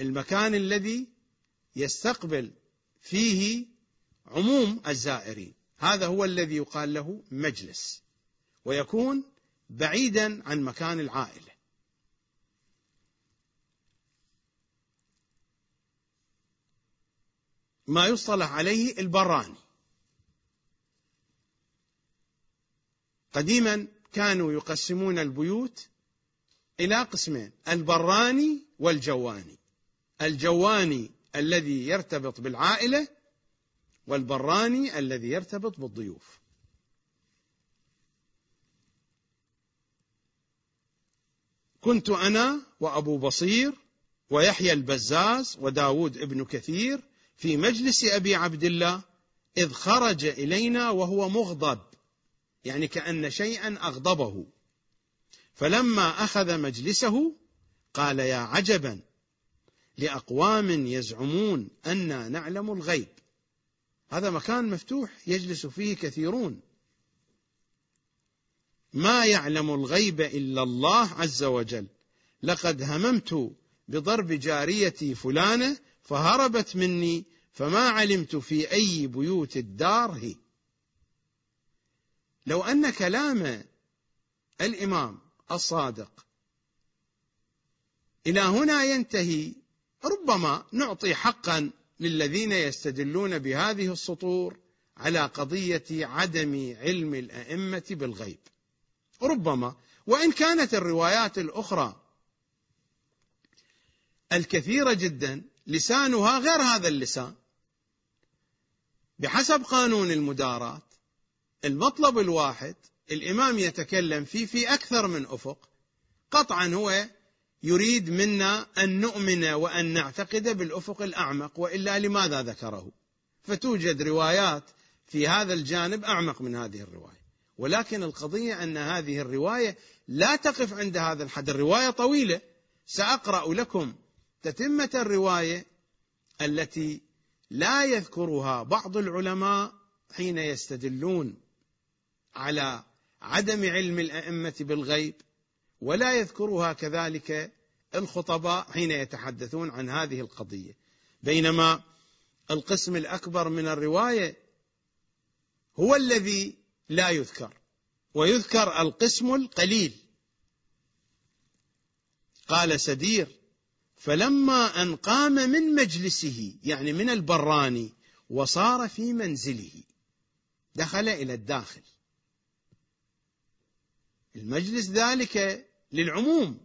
المكان الذي يستقبل فيه عموم الزائرين. هذا هو الذي يقال له مجلس. ويكون بعيدا عن مكان العائلة. ما يصطلح عليه البراني. قديما كانوا يقسمون البيوت إلى قسمين البراني والجواني. الجواني الذي يرتبط بالعائلة والبراني الذي يرتبط بالضيوف. كنت أنا وأبو بصير ويحيى البزاز وداود ابن كثير في مجلس أبي عبد الله إذ خرج إلينا وهو مغضب. يعني كأن شيئا أغضبه. فلما أخذ مجلسه قال يا عجبا لأقوام يزعمون أنا نعلم الغيب. هذا مكان مفتوح يجلس فيه كثيرون. ما يعلم الغيب إلا الله عز وجل. لقد هممت بضرب جاريتي فلانة فهربت مني فما علمت في أي بيوت الدار هي. لو أن كلام الإمام الصادق إلى هنا ينتهي ربما نعطي حقا للذين يستدلون بهذه السطور على قضية عدم علم الأئمة بالغيب. ربما وإن كانت الروايات الأخرى الكثيرة جدا لسانها غير هذا اللسان بحسب قانون المدارات المطلب الواحد الإمام يتكلم فيه في أكثر من أفق قطعا هو يريد منا أن نؤمن وأن نعتقد بالأفق الأعمق وإلا لماذا ذكره؟ فتوجد روايات في هذا الجانب أعمق من هذه الرواية. ولكن القضية أن هذه الرواية لا تقف عند هذا الحد، الرواية طويلة سأقرأ لكم تتمة الرواية التي لا يذكرها بعض العلماء حين يستدلون على عدم علم الأئمة بالغيب ولا يذكرها كذلك الخطباء حين يتحدثون عن هذه القضية. بينما القسم الأكبر من الرواية هو الذي لا يذكر ويذكر القسم القليل. قال سدير فلما أن قام من مجلسه يعني من البراني وصار في منزله دخل إلى الداخل. المجلس ذلك للعموم.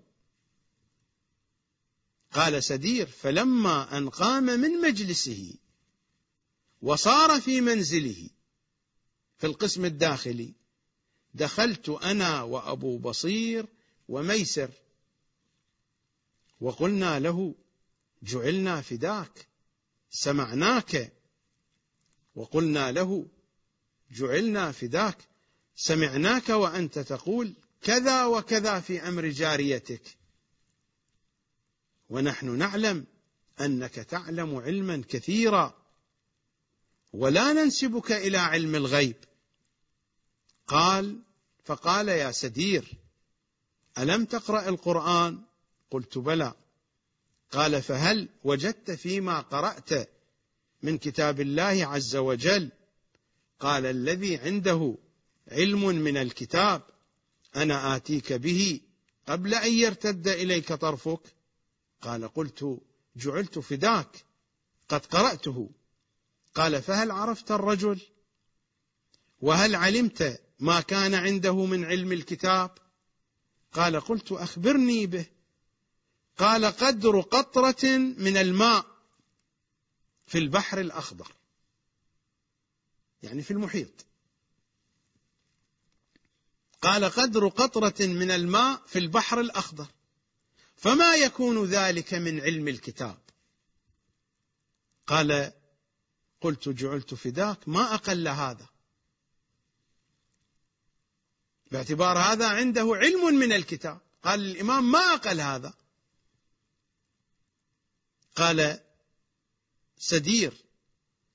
قال سدير فلما أن قام من مجلسه وصار في منزله في القسم الداخلي دخلت أنا وأبو بصير وميسر وقلنا له جعلنا فداك سمعناك وقلنا له جعلنا فداك سمعناك وأنت تقول كذا وكذا في أمر جاريتك. ونحن نعلم أنك تعلم علما كثيرا. ولا ننسبك إلى علم الغيب. قال فقال يا سدير ألم تقرأ القرآن؟ قلت بلى. قال فهل وجدت فيما قرأت من كتاب الله عز وجل؟ قال الذي عنده علم من الكتاب أنا آتيك به قبل أن يرتد إليك طرفك. قال قلت جعلت فداك قد قرأته. قال فهل عرفت الرجل؟ وهل علمت ما كان عنده من علم الكتاب؟ قال قلت أخبرني به. قال قدر قطرة من الماء في البحر الأخضر يعني في المحيط. قال قدر قطرة من الماء في البحر الأخضر. فما يكون ذلك من علم الكتاب؟ قال قلت جعلت فداك ما أقل هذا. باعتبار هذا عنده علم من الكتاب. قال الإمام ما أقل هذا. قال سدير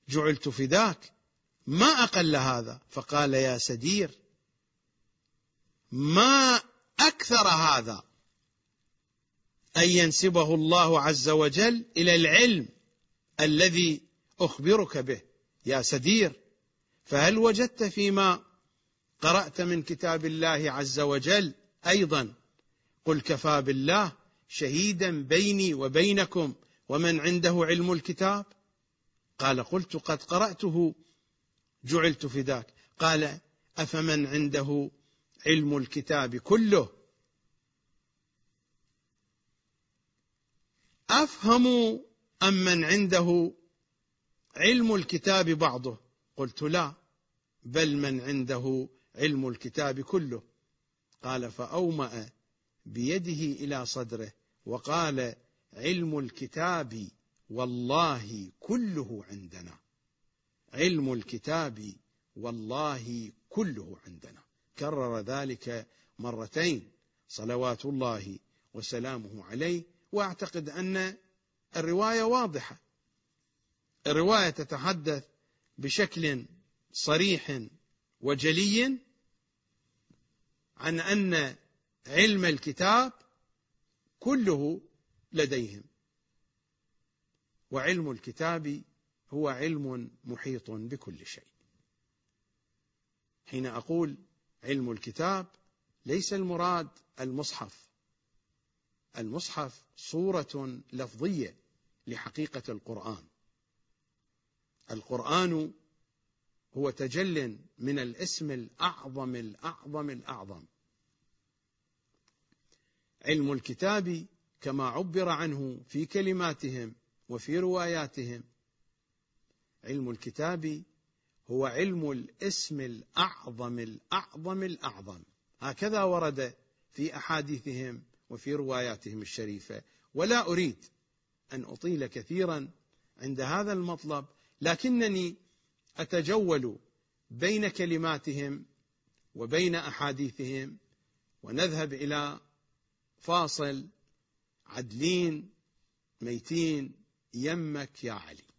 جعلت فداك ما أقل هذا. فقال يا سدير ما أكثر هذا أن ينسبه الله عز وجل إلى العلم الذي أخبرك به يا سدير. فهل وجدت فيما قرأت من كتاب الله عز وجل أيضا؟ قل كفى بالله شهيدا بيني وبينكم ومن عنده علم الكتاب؟ قال قلت قد قرأته جعلت فداك قال أفمن عنده علم الكتاب كله. أفهم أم من عنده علم الكتاب بعضه؟ قلت لا بل من عنده علم الكتاب كله. قال فأومأ بيده إلى صدره وقال علم الكتاب والله كله عندنا. علم الكتاب والله كله عندنا. كرر ذلك مرتين صلوات الله وسلامه عليه وأعتقد أن الرواية واضحة. الرواية تتحدث بشكل صريح وجلي عن أن علم الكتاب كله لديهم وعلم الكتاب هو علم محيط بكل شيء. حين أقول علم الكتاب ليس المراد المصحف. المصحف صورة لفظية لحقيقة القرآن. القرآن هو تجل من الاسم الأعظم الأعظم الأعظم. علم الكتاب كما عبر عنه في كلماتهم وفي رواياتهم. علم الكتاب هو علم الاسم الأعظم الأعظم الأعظم. هكذا ورد في أحاديثهم وفي رواياتهم الشريفة. ولا أريد أن أطيل كثيرا عند هذا المطلب لكنني أتجول بين كلماتهم وبين أحاديثهم ونذهب إلى فاصل. عدلين ميتين يمك يا علي.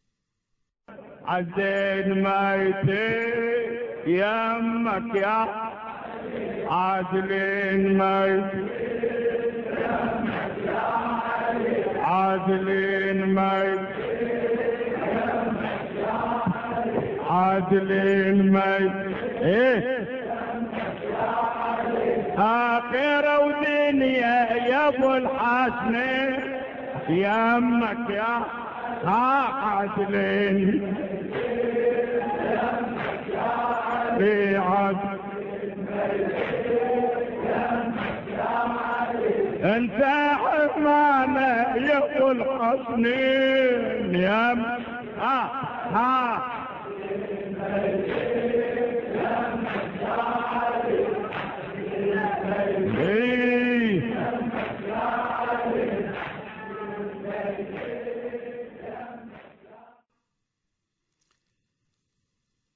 عزين ميتين يمك يا عادلين ميتين عادلين ميتين عادلين ميتين إيه؟ آخرة ودنيا يا أبو الحسن. يمك يا ها عادلين في أنت حمامة يا ابو الحسنين يا ها ها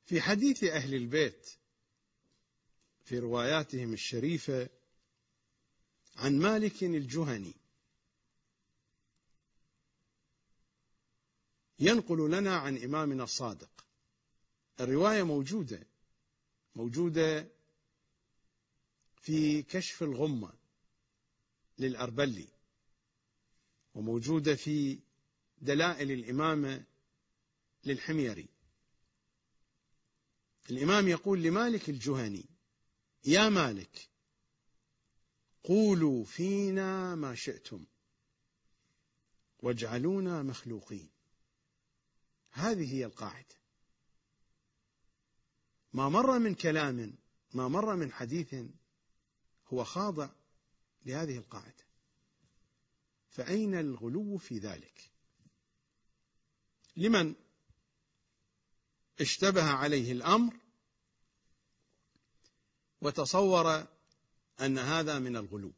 في حديث أهل البيت في رواياتهم الشريفة عن مالك الجهني. ينقل لنا عن إمامنا الصادق. الرواية موجودة موجودة في كشف الغمة للأربلي وموجودة في دلائل الإمامة للحميري. الإمام يقول لمالك الجهني يا مالك قولوا فينا ما شئتم واجعلونا مخلوقين. هذه هي القاعدة. ما مر من كلام ما مر من حديث هو خاضع لهذه القاعدة. فأين الغلو في ذلك؟ لمن؟ اشتبه عليه الأمر وتصور أن هذا من الغلو.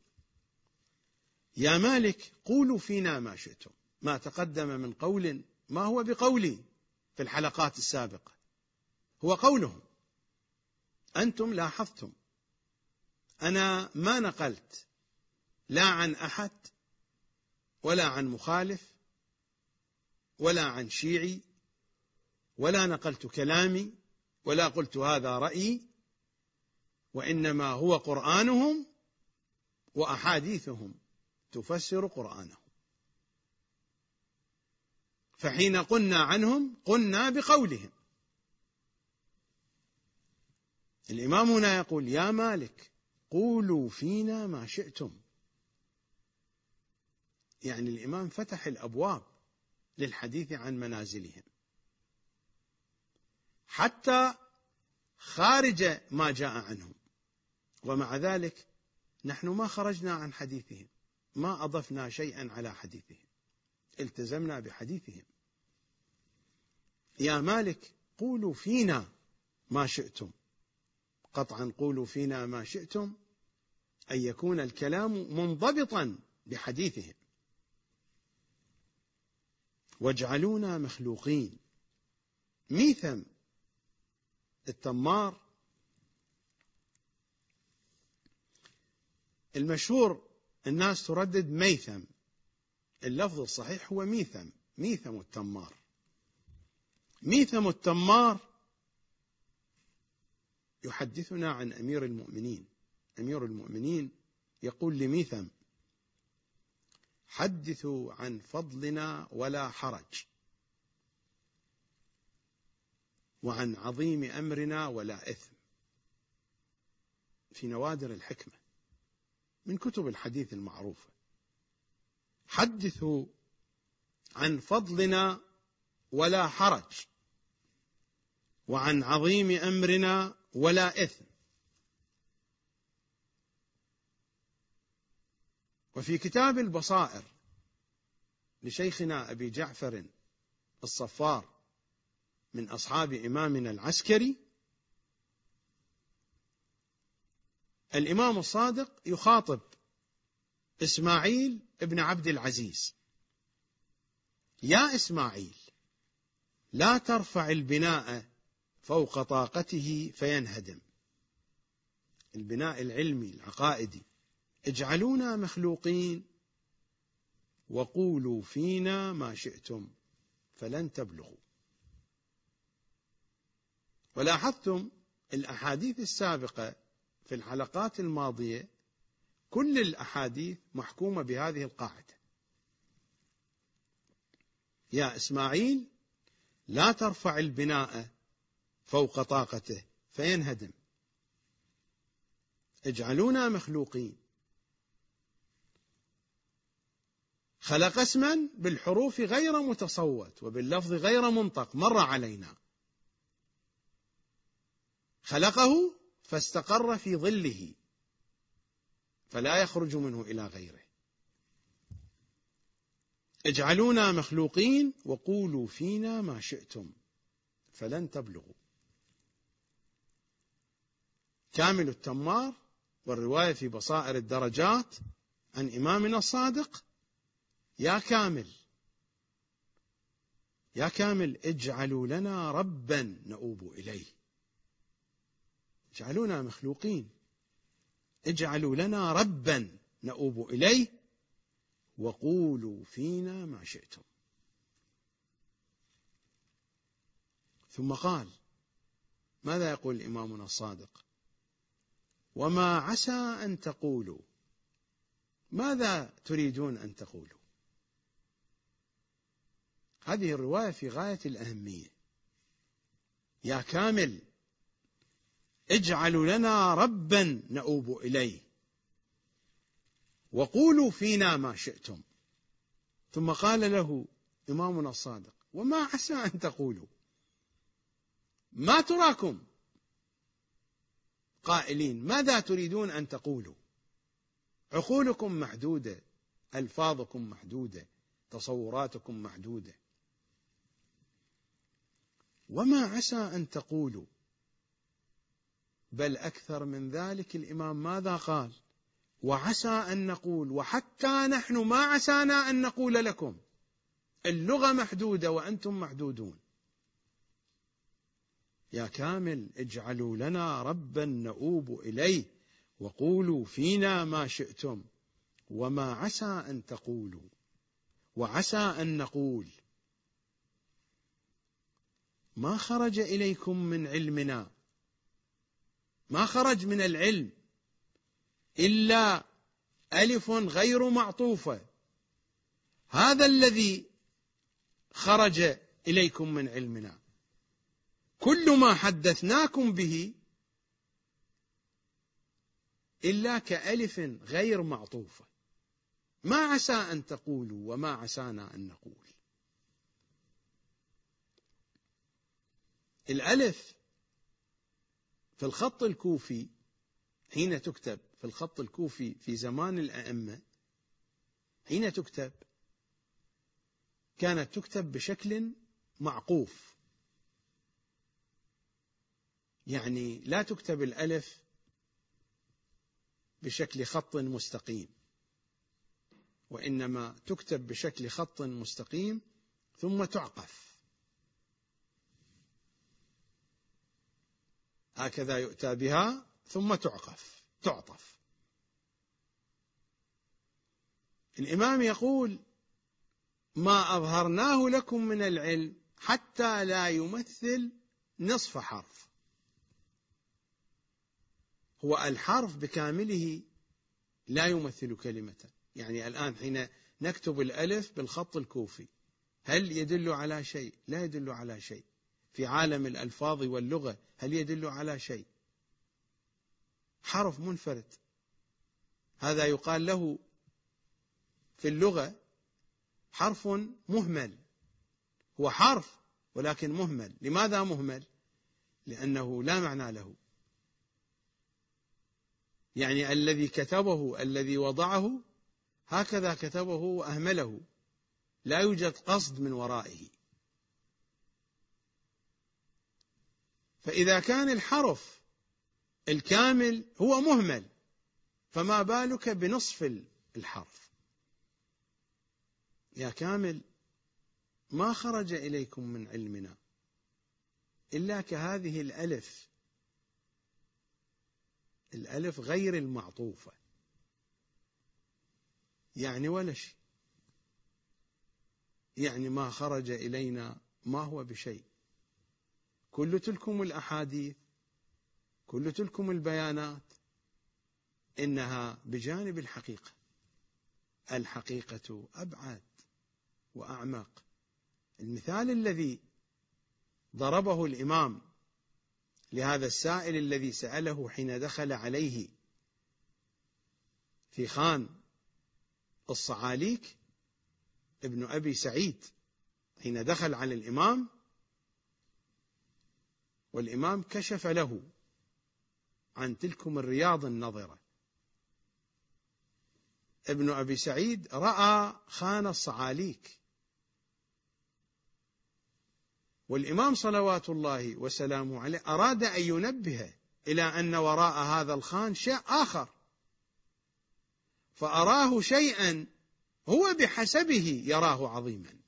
يا مالك قولوا فينا ما شئتم. ما تقدم من قول ما هو بقولي في الحلقات السابقة؟ هو قولهم. أنتم لاحظتم. أنا ما نقلت لا عن أحد ولا عن مخالف ولا عن شيعي ولا نقلت كلامي ولا قلت هذا رأيي وإنما هو قرآنهم وأحاديثهم تفسر قرآنهم. فحين قلنا عنهم قلنا بقولهم. الإمام هنا يقول يا مالك قولوا فينا ما شئتم. يعني الإمام فتح الأبواب للحديث عن منازلهم. حتى خارج ما جاء عنهم. ومع ذلك نحن ما خرجنا عن حديثهم ما أضفنا شيئا على حديثهم. التزمنا بحديثهم. يا مالك قولوا فينا ما شئتم. قطعا قولوا فينا ما شئتم أن يكون الكلام منضبطا بحديثهم. واجعلونا مخلوقين. ميثم التمار. المشهور الناس تردد ميثم. اللفظ الصحيح هو ميثم. ميثم التمار. ميثم التمار يحدثنا عن أمير المؤمنين. أمير المؤمنين يقول لميثم حدثوا عن فضلنا ولا حرج. وعن عظيم أمرنا ولا إثم. في نوادر الحكمة من كتب الحديث المعروفة حدثوا عن فضلنا ولا حرج وعن عظيم أمرنا ولا إثم. وفي كتاب البصائر لشيخنا أبي جعفر الصفار من أصحاب إمامنا العسكري. الإمام الصادق يخاطب إسماعيل ابن عبد العزيز. يا إسماعيل لا ترفع البناء فوق طاقته فينهدم. البناء العلمي العقائدي. اجعلونا مخلوقين وقولوا فينا ما شئتم فلن تبلغوا. ولاحظتم الأحاديث السابقة في الحلقات الماضية كل الأحاديث محكومة بهذه القاعدة. يا إسماعيل لا ترفع البناء فوق طاقته فينهدم. اجعلونا مخلوقين. خلق اسما بالحروف غير متصوت وباللفظ غير منطق مر علينا. خلقه فاستقر في ظله فلا يخرج منه إلى غيره. اجعلونا مخلوقين وقولوا فينا ما شئتم فلن تبلغوا. كامل التمار والرواية في بصائر الدرجات عن إمامنا الصادق يا كامل يا كامل اجعلوا لنا ربا نؤوب إليه. اجعلونا مخلوقين. اجعلوا لنا ربا نؤوب إليه وقولوا فينا ما شئتم. ثم قال ماذا يقول إمامنا الصادق؟ وما عسى أن تقولوا. ماذا تريدون أن تقولوا؟ هذه الرواية في غاية الأهمية. يا كامل اجعلوا لنا ربا نؤوب إليه. وقولوا فينا ما شئتم. ثم قال له إمامنا الصادق وما عسى أن تقولوا ما تراكم؟ قائلين ماذا تريدون أن تقولوا؟ عقولكم محدودة ألفاظكم محدودة تصوراتكم محدودة. وما عسى أن تقولوا بل أكثر من ذلك الإمام ماذا قال؟ وعسى أن نقول وحتى نحن ما عسانا أن نقول لكم اللغة محدودة وأنتم محدودون. يا كامل اجعلوا لنا ربا نؤوب إليه وقولوا فينا ما شئتم وما عسى أن تقولوا. وعسى أن نقول ما خرج إليكم من علمنا ما خرج من العلم إلا ألف غير معطوفه هذا الذي خرج إليكم من علمنا. كل ما حدثناكم به إلا كألف غير معطوفة ما عسى أن تقولوا وما عسانا أن نقول. الألف في الخط الكوفي حين تكتب في الخط الكوفي في زمان الأئمة حين تكتب كانت تكتب بشكل معقوف. يعني لا تكتب الألف بشكل خط مستقيم وإنما تكتب بشكل خط مستقيم ثم تعقف. هكذا يؤتى بها ثم تعقف تعطف. الإمام يقول ما أظهرناه لكم من العلم حتى لا يمثل نصف حرف. هو الحرف بكامله لا يمثل كلمة. يعني الآن حين نكتب الألف بالخط الكوفي هل يدل على شيء؟ لا يدل على شيء. في عالم الألفاظ واللغة هل يدل على شيء؟ حرف منفرد. هذا يقال له في اللغة حرف مهمل. هو حرف ولكن مهمل. لماذا مهمل؟ لأنه لا معنى له. يعني الذي كتبه الذي وضعه هكذا كتبه وأهمله. لا يوجد قصد من ورائه. فإذا كان الحرف الكامل هو مهمل فما بالك بنصف الحرف؟ يا كامل ما خرج إليكم من علمنا إلا كهذه الألف. الألف غير المعطوفة. يعني ولا شيء. يعني ما خرج إلينا ما هو بشيء. كل تلكم الأحاديث كل تلكم البيانات إنها بجانب الحقيقة. الحقيقة أبعد وأعمق. المثال الذي ضربه الإمام لهذا السائل الذي سأله حين دخل عليه في خان الصعاليك ابن أبي سعيد حين دخل على الإمام والإمام كشف له عن تلكم الرياض النظرة. ابن أبي سعيد رأى خان الصعاليك. والإمام صلوات الله وسلامه عليه أراد أن ينبه إلى أن وراء هذا الخان شيء آخر. فأراه شيئا هو بحسبه يراه عظيما.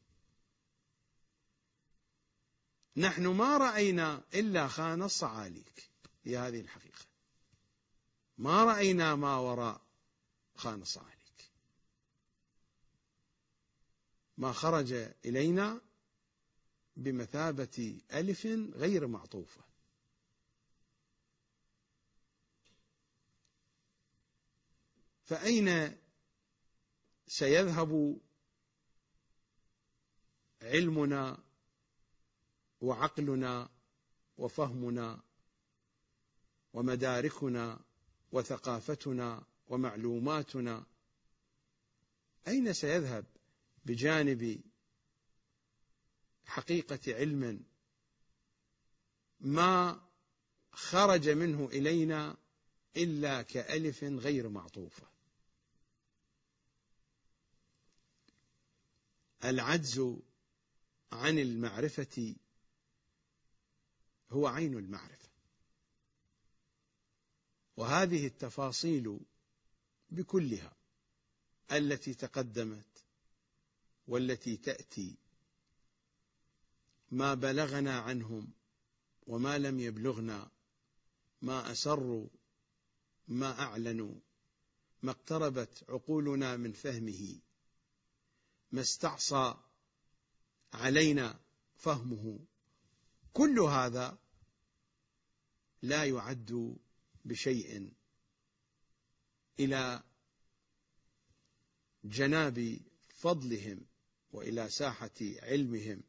نحن ما رأينا إلا خان الصعاليك هي هذه الحقيقة. ما رأينا ما وراء خان الصعاليك. ما خرج إلينا بمثابة ألف غير معطوفة. فأين سيذهب علمنا وعقلنا وفهمنا ومداركنا وثقافتنا ومعلوماتنا. أين سيذهب بجانب حقيقة علم ما خرج منه إلينا إلا كألف غير معطوفة؟ العجز عن المعرفة هو عين المعرفة. وهذه التفاصيل بكلها التي تقدمت والتي تأتي ما بلغنا عنهم وما لم يبلغنا ما أسروا ما أعلنوا ما اقتربت عقولنا من فهمه ما استعصى علينا فهمه. كل هذا لا يعد بشيء إلى جناب فضلهم وإلى ساحة علمهم.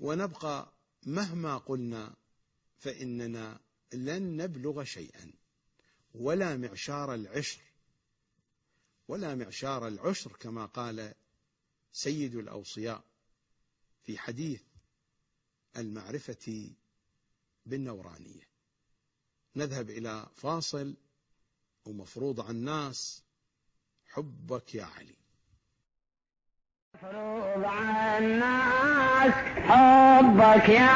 ونبقى مهما قلنا فإننا لن نبلغ شيئا ولا معشار العشر ولا معشار العشر كما قال سيد الأوصياء في حديث المعرفة بالنورانية. نذهب إلى فاصل ومفروض على الناس حبك يا علي. مفروض على الناس حبك يا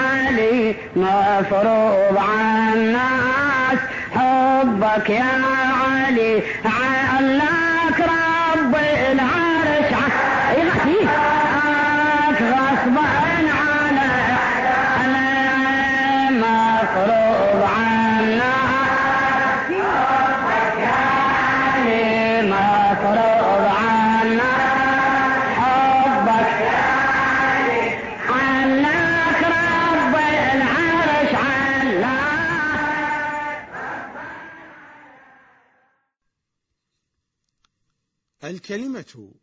علي. مفروض على الناس حبك يا علي. علك رب العرش. يغفيك غصبا الكلمة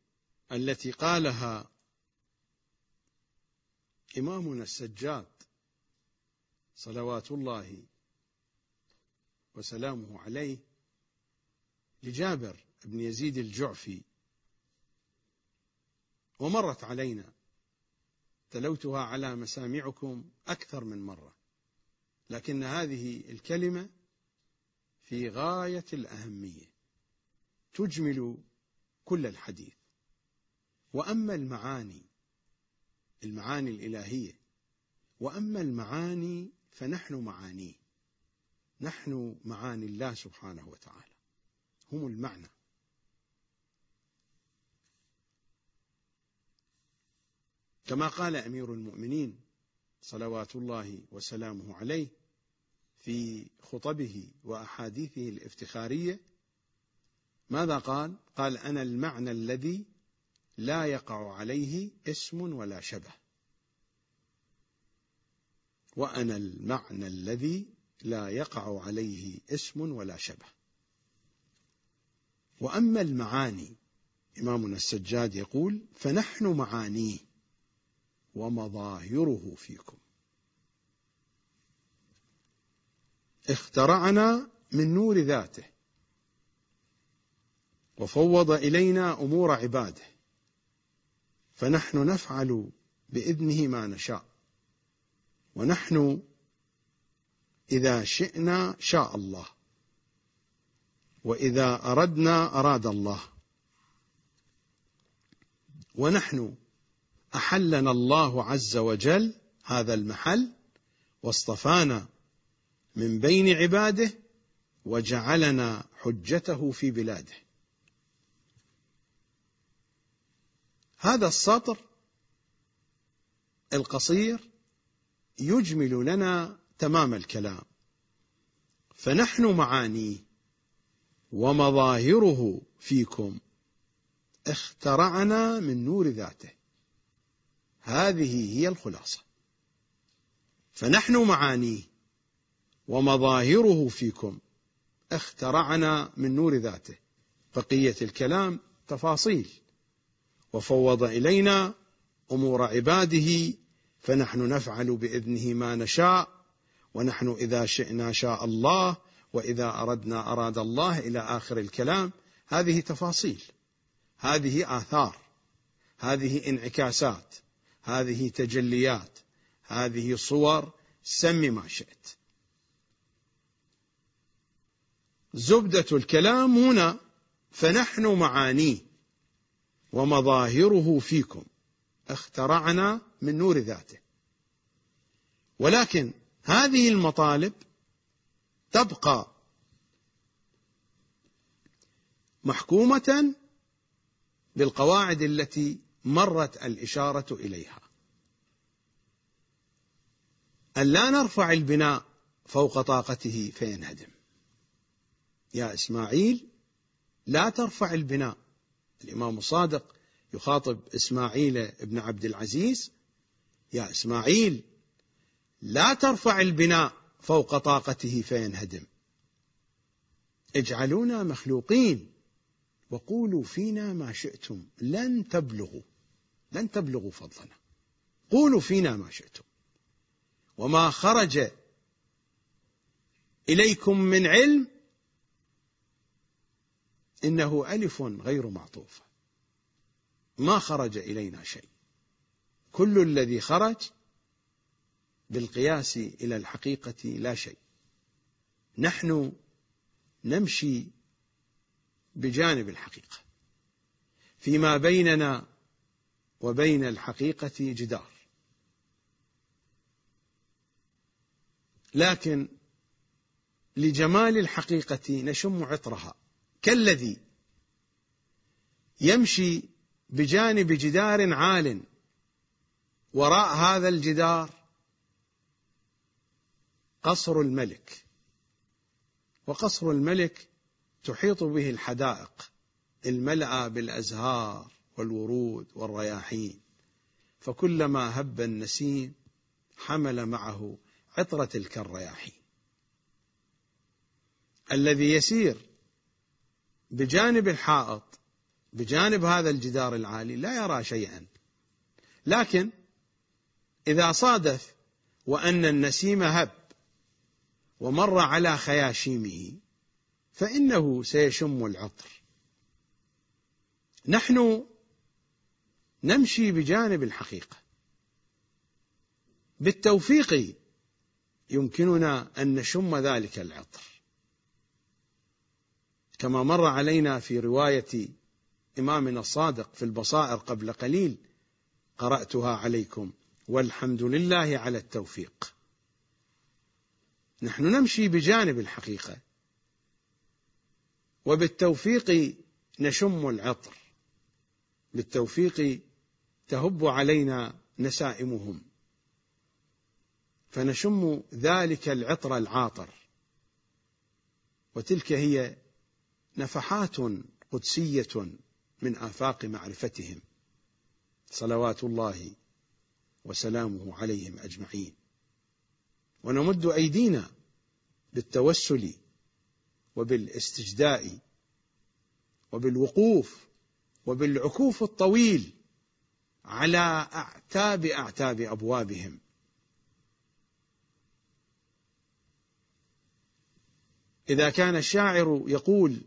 التي قالها إمامنا السجاد صلوات الله وسلامه عليه لجابر بن يزيد الجعفي. ومرت علينا تلوتها على مسامعكم أكثر من مرة لكن هذه الكلمة في غاية الأهمية تجمل كل الحديث. وأما المعاني المعاني الإلهية وأما المعاني فنحن معانيه. نحن معاني الله سبحانه وتعالى. هم المعنى. كما قال أمير المؤمنين صلوات الله وسلامه عليه في خطبه وأحاديثه الافتخارية ماذا قال؟ قال أنا المعنى الذي لا يقع عليه اسم ولا شبه. وأنا المعنى الذي لا يقع عليه اسم ولا شبه. وأما المعاني إمامنا السجاد يقول: فنحن معانيه ومظاهره فيكم. اخترعنا من نور ذاته وفوض إلينا أمور عباده. فنحن نفعل بإذنه ما نشاء. ونحن إذا شئنا شاء الله. وإذا أردنا أراد الله. ونحن أحلنا الله عز وجل هذا المحل واصطفانا من بين عباده وجعلنا حجته في بلاده. هذا السطر القصير يجمل لنا تمام الكلام. فنحن معانيه ومظاهره فيكم اخترعنا من نور ذاته. هذه هي الخلاصة. فنحن معانيه ومظاهره فيكم اخترعنا من نور ذاته. بقية الكلام تفاصيل. وفوض إلينا أمور عباده فنحن نفعل بإذنه ما نشاء ونحن إذا شئنا شاء الله وإذا أردنا أراد الله إلى آخر الكلام. هذه تفاصيل هذه آثار هذه انعكاسات هذه تجليات هذه صور. سم ما شئت. زبدة الكلام هنا فنحن معانيه. ومظاهره فيكم اخترعنا من نور ذاته. ولكن هذه المطالب تبقى محكومة بالقواعد التي مرت الإشارة إليها. أن لا نرفع البناء فوق طاقته فينهدم. يا إسماعيل لا ترفع البناء. الإمام الصادق يخاطب إسماعيل بن عبد العزيز يا إسماعيل لا ترفع البناء فوق طاقته فينهدم. اجعلونا مخلوقين وقولوا فينا ما شئتم. لن تبلغوا لن تبلغوا فضلنا. قولوا فينا ما شئتم. وما خرج إليكم من علم إنه ألف غير معطوفة ما خرج إلينا شيء. كل الذي خرج بالقياس إلى الحقيقة لا شيء. نحن نمشي بجانب الحقيقة. فيما بيننا وبين الحقيقة جدار. لكن لجمال الحقيقة نشم عطرها. كالذي يمشي بجانب جدار عال وراء هذا الجدار قصر الملك. وقصر الملك تحيط به الحدائق الملأى بالأزهار والورود والرياحين. فكلما هب النسيم حمل معه عطر تلك الرياحين. الذي يسير بجانب الحائط بجانب هذا الجدار العالي لا يرى شيئا. لكن إذا صادف وأن النسيم هب ومر على خياشيمه فإنه سيشم العطر. نحن نمشي بجانب الحقيقة. بالتوفيق يمكننا أن نشم ذلك العطر. كما مر علينا في رواية إمامنا الصادق في البصائر قبل قليل قرأتها عليكم. والحمد لله على التوفيق. نحن نمشي بجانب الحقيقة. وبالتوفيق نشم العطر. بالتوفيق تهب علينا نسائمهم. فنشم ذلك العطر العاطر. وتلك هي نفحات قدسية من آفاق معرفتهم. صلوات الله وسلامه عليهم أجمعين. ونمد أيدينا بالتوسل وبالاستجداء وبالوقوف وبالعكوف الطويل على أعتاب أعتاب أبوابهم. إذا كان الشاعر يقول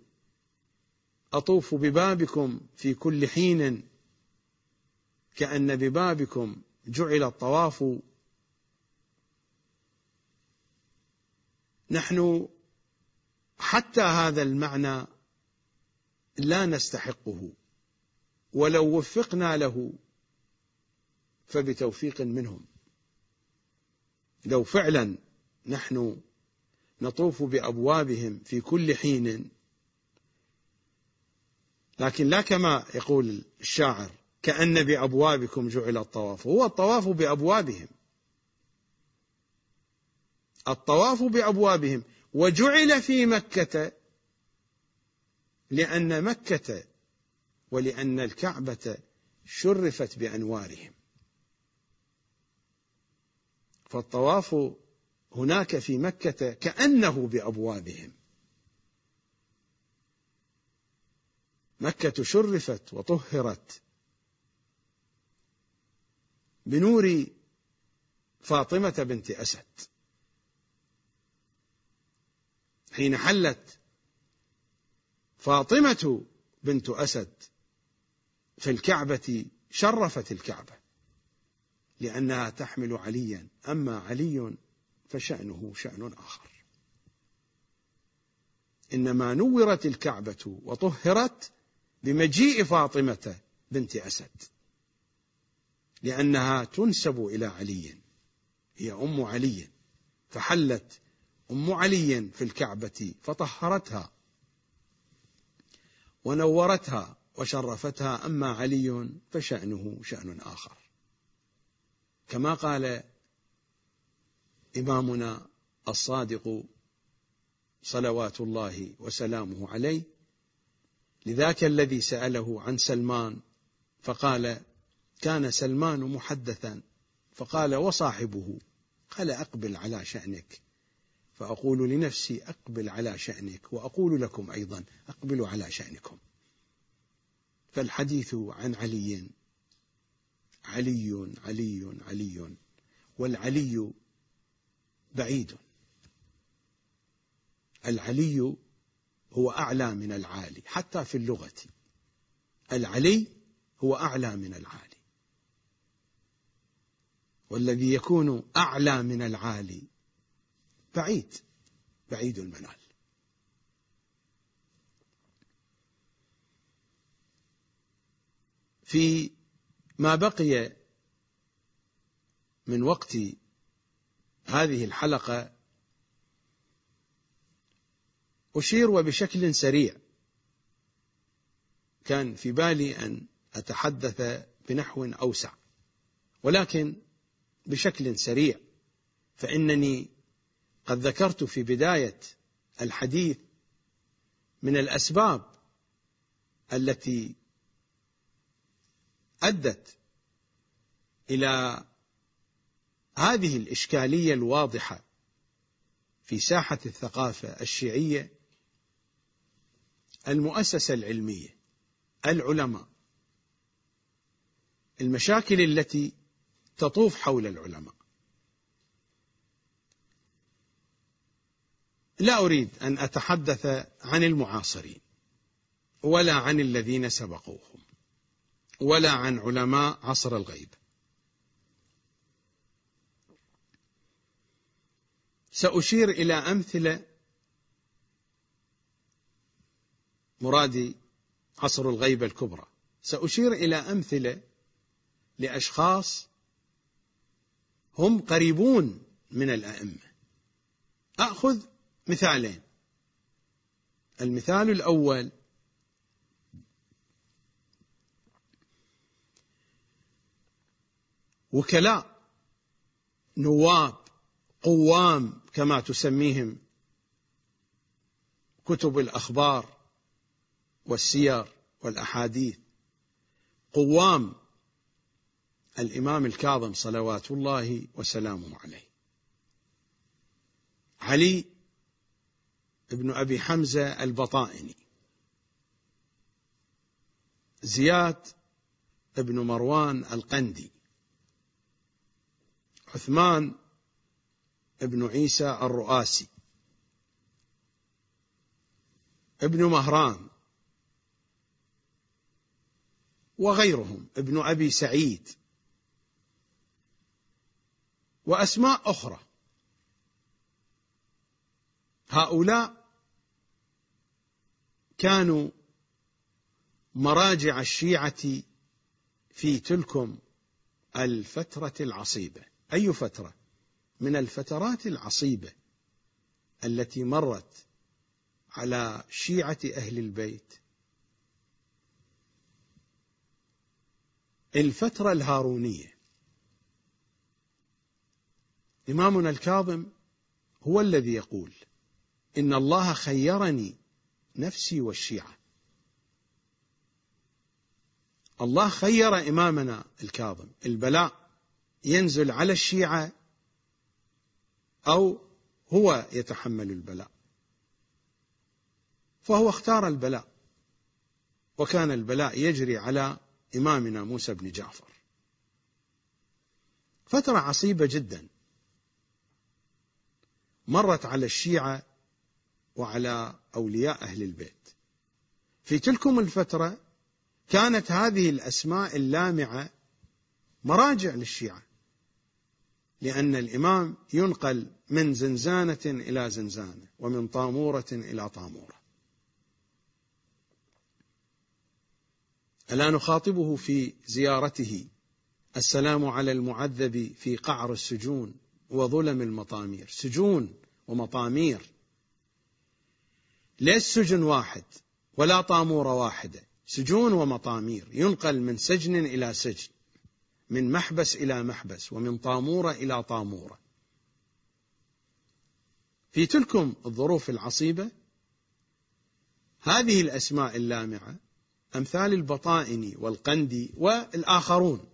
أطوف ببابكم في كل حين كأن ببابكم جعل الطواف. نحن حتى هذا المعنى لا نستحقه ولو وفقنا له فبتوفيق منهم. لو فعلا نحن نطوف بأبوابهم في كل حين لكن لا كما يقول الشاعر كأن بأبوابكم جعل الطواف. هو الطواف بأبوابهم. الطواف بأبوابهم. وجعل في مكة لأن مكة ولأن الكعبة شرفت بأنوارهم. فالطواف هناك في مكة كأنه بأبوابهم. مكة شرفت وطهرت بنور فاطمة بنت أسد. حين حلت فاطمة بنت أسد في الكعبة شرفت الكعبة لأنها تحمل عليا. أما علي فشأنه شأن آخر. إنما نورت الكعبة وطهرت بمجيء فاطمة بنت أسد لأنها تنسب إلى علي. هي أم علي. فحلت أم علي في الكعبة فطهرتها ونورتها وشرفتها. أما علي فشأنه شأن آخر. كما قال إمامنا الصادق صلوات الله وسلامه عليه لذاك الذي سأله عن سلمان فقال كان سلمان محدثا. فقال وصاحبه. قال أقبل على شأنك. فأقول لنفسي أقبل على شأنك. وأقول لكم أيضا أقبلوا على شأنكم. فالحديث عن علي علي علي علي. والعلي بعيد. العلي هو أعلى من العالي حتى في اللغة. العلي هو أعلى من العالي. والذي يكون أعلى من العالي بعيد بعيد المنال. في ما بقي من وقت هذه الحلقة أشير وبشكل سريع. كان في بالي أن أتحدث بنحو أوسع ولكن بشكل سريع فإنني قد ذكرت في بداية الحديث من الأسباب التي أدت إلى هذه الإشكالية الواضحة في ساحة الثقافة الشيعية المؤسسة العلمية العلماء. المشاكل التي تطوف حول العلماء. لا أريد أن أتحدث عن المعاصرين ولا عن الذين سبقوهم ولا عن علماء عصر الغيب. سأشير إلى أمثلة مرادي عصر الغيبة الكبرى. سأشير إلى أمثلة لأشخاص هم قريبون من الأئمة. أخذ مثالين. المثال الأول وكلاء نواب قوام كما تسميهم كتب الأخبار. والسير والأحاديث. قوام الإمام الكاظم صلوات الله وسلامه عليه. علي بن أبي حمزة البطائني. زياد بن مروان القندي. عثمان بن عيسى الرؤاسي. ابن مهران. وغيرهم ابن أبي سعيد وأسماء أخرى. هؤلاء كانوا مراجع الشيعة في تلكم الفترة العصيبة. أي فترة؟ من الفترات العصيبة التي مرت على شيعة أهل البيت الفترة الهارونية. إمامنا الكاظم هو الذي يقول إن الله خيرني نفسي والشيعة. الله خير إمامنا الكاظم. البلاء ينزل على الشيعة أو هو يتحمل البلاء. فهو اختار البلاء. وكان البلاء يجري على إمامنا موسى بن جعفر. فترة عصيبة جدا. مرت على الشيعة وعلى أولياء أهل البيت. في تلكم الفترة كانت هذه الأسماء اللامعة مراجع للشيعة لأن الإمام ينقل من زنزانة إلى زنزانة ومن طامورة إلى طامورة. ألا نخاطبه في زيارته؟ السلام على المعذب في قعر السجون وظلم المطامير. سجون ومطامير. ليس سجن واحد ولا طاموره واحدة سجون ومطامير. ينقل من سجن إلى سجن. من محبس إلى محبس ومن طاموره إلى طاموره في تلكم الظروف العصيبة؟ هذه الأسماء اللامعة. أمثال البطائني والقندي والآخرون.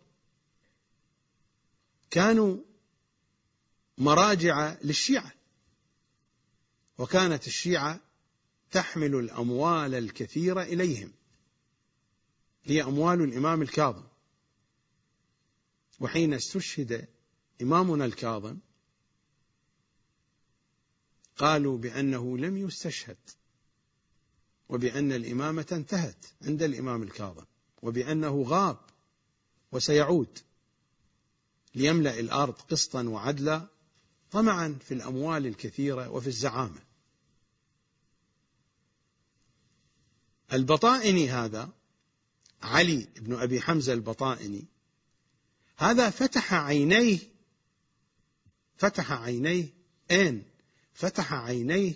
كانوا مراجع للشيعة وكانت الشيعة تحمل الأموال الكثيرة إليهم هي أموال الإمام الكاظم. وحين استشهد إمامنا الكاظم قالوا بأنه لم يستشهد. وبأن الإمامة انتهت عند الإمام الكاظم وبأنه غاب وسيعود ليملأ الأرض قسطا وعدلا طمعا في الأموال الكثيرة وفي الزعامة. البطائني هذا علي بن أبي حمزة البطائني هذا فتح عينيه فتح عينيه أين فتح عينيه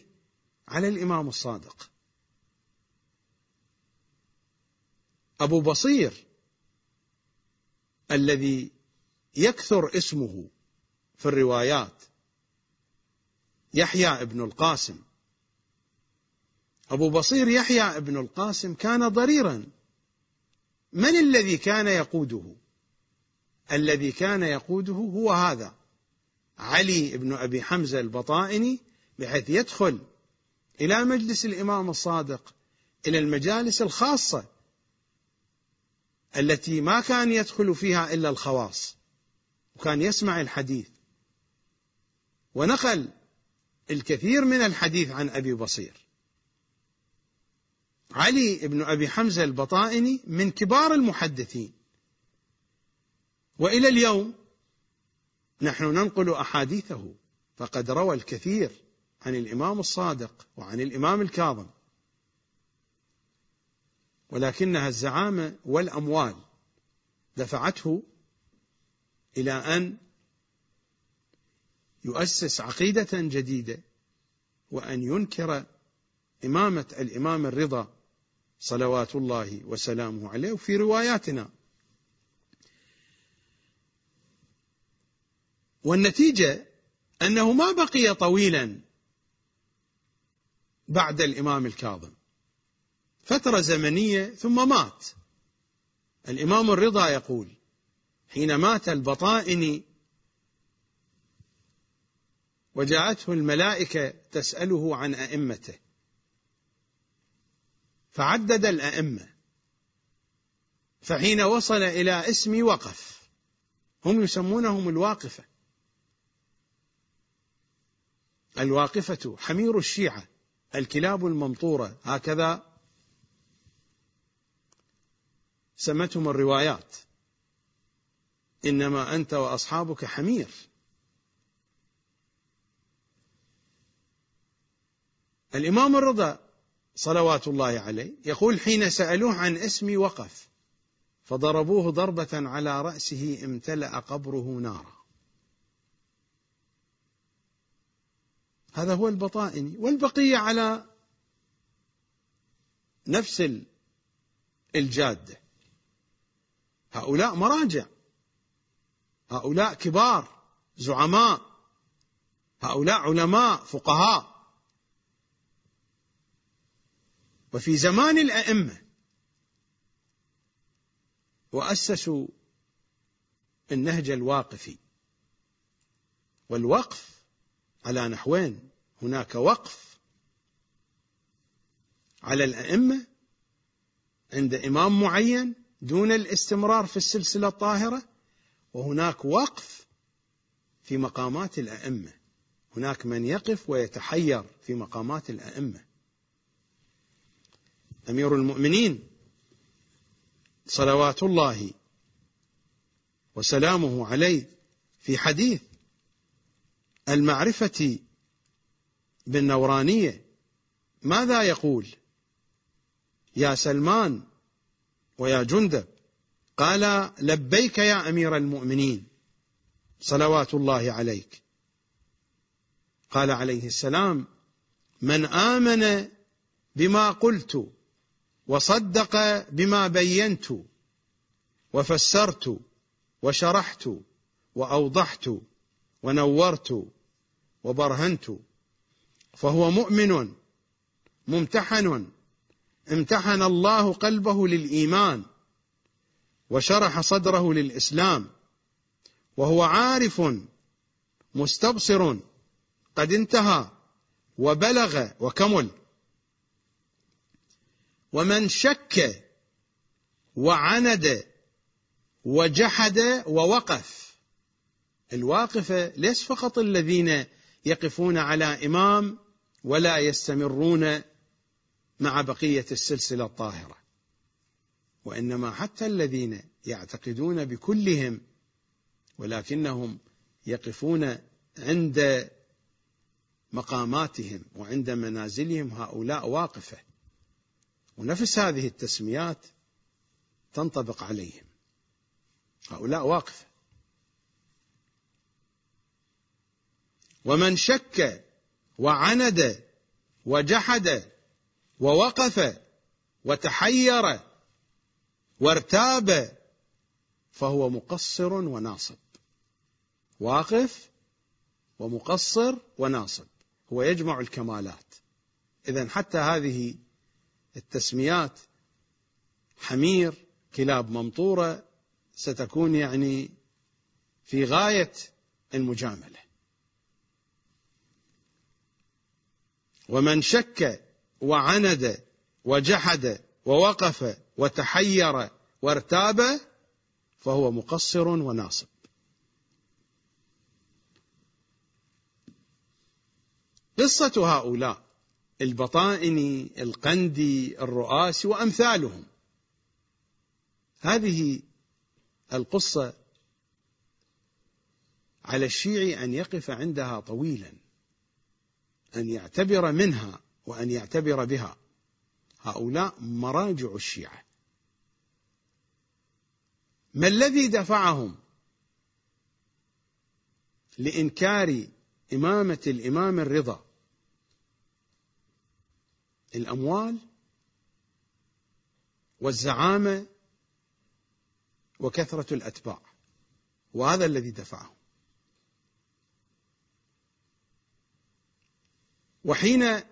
على الإمام الصادق. أبو بصير الذي يكثر اسمه في الروايات يحيى ابن القاسم. أبو بصير يحيى ابن القاسم كان ضريرا. من الذي كان يقوده؟ الذي كان يقوده هو هذا علي بن أبي حمزة البطائني بحيث يدخل إلى مجلس الإمام الصادق إلى المجالس الخاصة التي ما كان يدخل فيها إلا الخواص وكان يسمع الحديث. ونقل الكثير من الحديث عن أبي بصير. علي بن أبي حمزة البطائني من كبار المحدثين. وإلى اليوم نحن ننقل أحاديثه فقد روى الكثير عن الإمام الصادق وعن الإمام الكاظم. ولكنها الزعامة والأموال. دفعته إلى أن يؤسس عقيدة جديدة وأن ينكر إمامة الإمام الرضا صلوات الله وسلامه عليه وفي رواياتنا. والنتيجة أنه ما بقي طويلا بعد الإمام الكاظم. فترة زمنية ثم مات. الإمام الرضا يقول حين مات البطائني وجاءته الملائكة تسأله عن أئمته. فعدد الأئمة. فحين وصل إلى اسمي وقف. هم يسمونهم الواقفة. الواقفة حمير الشيعة الكلاب الممطورة هكذا سمتهم الروايات. إنما أنت وأصحابك حمير. الإمام الرضا صلوات الله عليه يقول حين سألوه عن اسمي وقف فضربوه ضربة على رأسه امتلأ قبره نارا. هذا هو البطائني والبقية على نفس الجادة هؤلاء مراجع. هؤلاء كبار زعماء. هؤلاء علماء فقهاء. وفي زمان الأئمة وأسسوا النهج الواقفي. والوقف على نحوين. هناك وقف على الأئمة عند إمام معين دون الاستمرار في السلسلة الطاهرة وهناك وقف في مقامات الأئمة. هناك من يقف ويتحير في مقامات الأئمة. أمير المؤمنين صلوات الله وسلامه عليه في حديث المعرفة بالنورانية ماذا يقول؟ يا سلمان ويا جندب قال لبيك يا أمير المؤمنين صلوات الله عليك. قال عليه السلام من آمن بما قلت وصدق بما بينت وفسرت وشرحت وأوضحت ونورت وبرهنت فهو مؤمن ممتحن امتحن الله قلبه للإيمان وشرح صدره للإسلام وهو عارف مستبصر قد انتهى وبلغ وكمل. ومن شك وعند وجحد ووقف. الواقفه ليس فقط الذين يقفون على إمام ولا يستمرون مع بقية السلسلة الطاهرة. وإنما حتى الذين يعتقدون بكلهم ولكنهم يقفون عند مقاماتهم وعند منازلهم هؤلاء واقفة. ونفس هذه التسميات تنطبق عليهم. هؤلاء واقفة. ومن شك وعند وجحد ووقف وتحير وارتاب فهو مقصر وناصب. واقف ومقصر وناصب. هو يجمع الكمالات. اذا حتى هذه التسميات حمير كلاب ممطورة ستكون يعني في غاية المجاملة. ومن شك وعند وجحد ووقف وتحير وارتاب فهو مقصر وناصب. قصة هؤلاء البطائني القندي الرؤاسي وأمثالهم. هذه القصة على الشيعي أن يقف عندها طويلا أن يعتبر منها وأن يعتبر بها. هؤلاء مراجع الشيعة. ما الذي دفعهم لإنكار إمامة الإمام الرضا؟ الأموال والزعامة وكثرة الأتباع. وهذا الذي دفعهم. وحين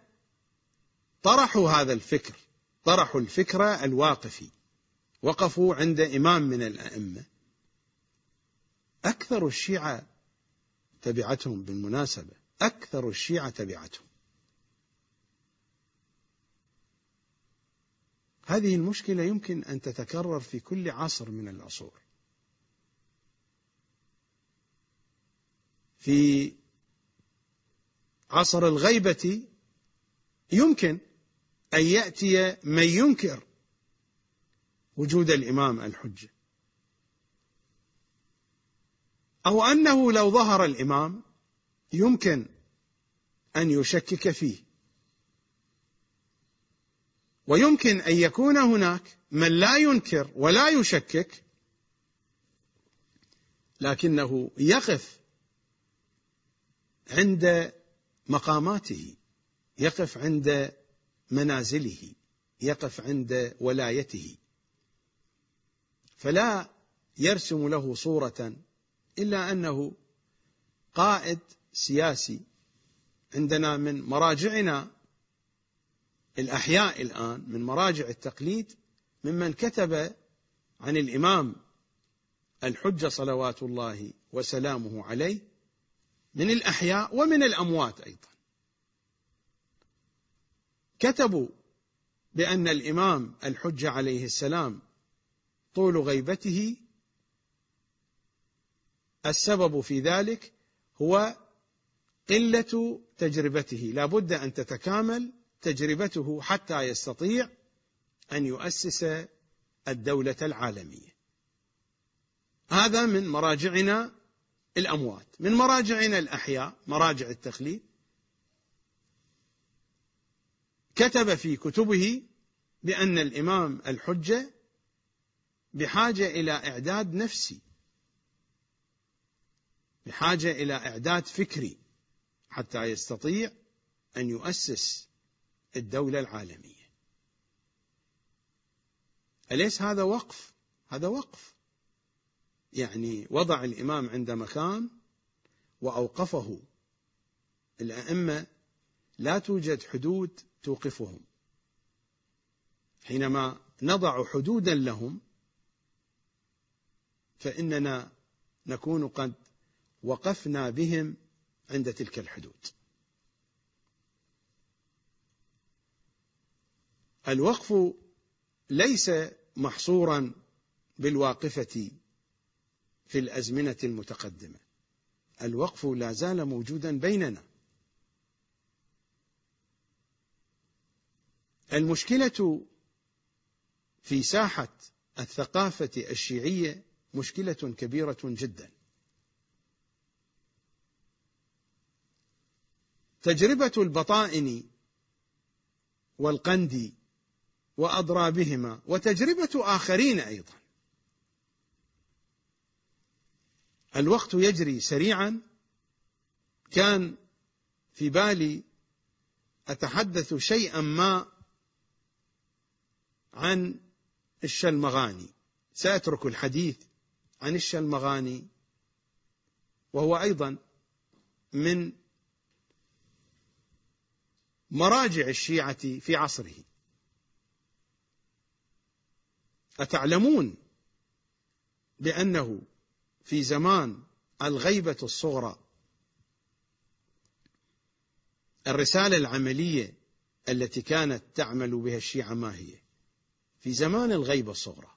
طرحوا هذا الفكر طرحوا الفكرة الواقفي. وقفوا عند إمام من الأئمة. أكثر الشيعة تبعتهم بالمناسبة أكثر الشيعة تبعتهم. هذه المشكلة يمكن أن تتكرر في كل عصر من العصور. في عصر الغيبة يمكن أن يأتي من ينكر وجود الإمام الحجة. أو أنه لو ظهر الإمام يمكن أن يشكك فيه. ويمكن أن يكون هناك من لا ينكر ولا يشكك لكنه يقف عند مقاماته يقف عند منازله يقف عند ولايته. فلا يرسم له صورة إلا أنه قائد سياسي. عندنا من مراجعنا الأحياء الآن من مراجع التقليد ممن كتب عن الإمام الحجة صلوات الله وسلامه عليه من الأحياء ومن الأموات أيضا. كتبوا بأن الإمام الحجة عليه السلام طول غيبته السبب في ذلك هو قلة تجربته. لا بد أن تتكامل تجربته حتى يستطيع أن يؤسس الدولة العالمية. هذا من مراجعنا الأموات. من مراجعنا الأحياء مراجع التقليد كتب في كتبه بأن الإمام الحجة بحاجة إلى إعداد نفسي بحاجة إلى إعداد فكري حتى يستطيع أن يؤسس الدولة العالمية. أليس هذا وقف؟ هذا وقف. يعني وضع الإمام عند مكان وأوقفه. الأئمة لا توجد حدود توقفهم. حينما نضع حدودا لهم فإننا نكون قد وقفنا بهم عند تلك الحدود. الوقف ليس محصورا بالواقفة في الأزمنة المتقدمة. الوقف لا زال موجودا بيننا. المشكلة في ساحة الثقافة الشيعية مشكلة كبيرة جدا. تجربة البطائن والقند وأضرابهما وتجربة آخرين أيضا. الوقت يجري سريعا كان في بالي أتحدث شيئا ما عن الشلمغاني سأترك الحديث عن الشلمغاني وهو أيضا من مراجع الشيعة في عصره أتعلمون بأنه في زمان الغيبة الصغرى الرسالة العملية التي كانت تعمل بها الشيعة ما هي؟ في زمان الغيبة الصغرى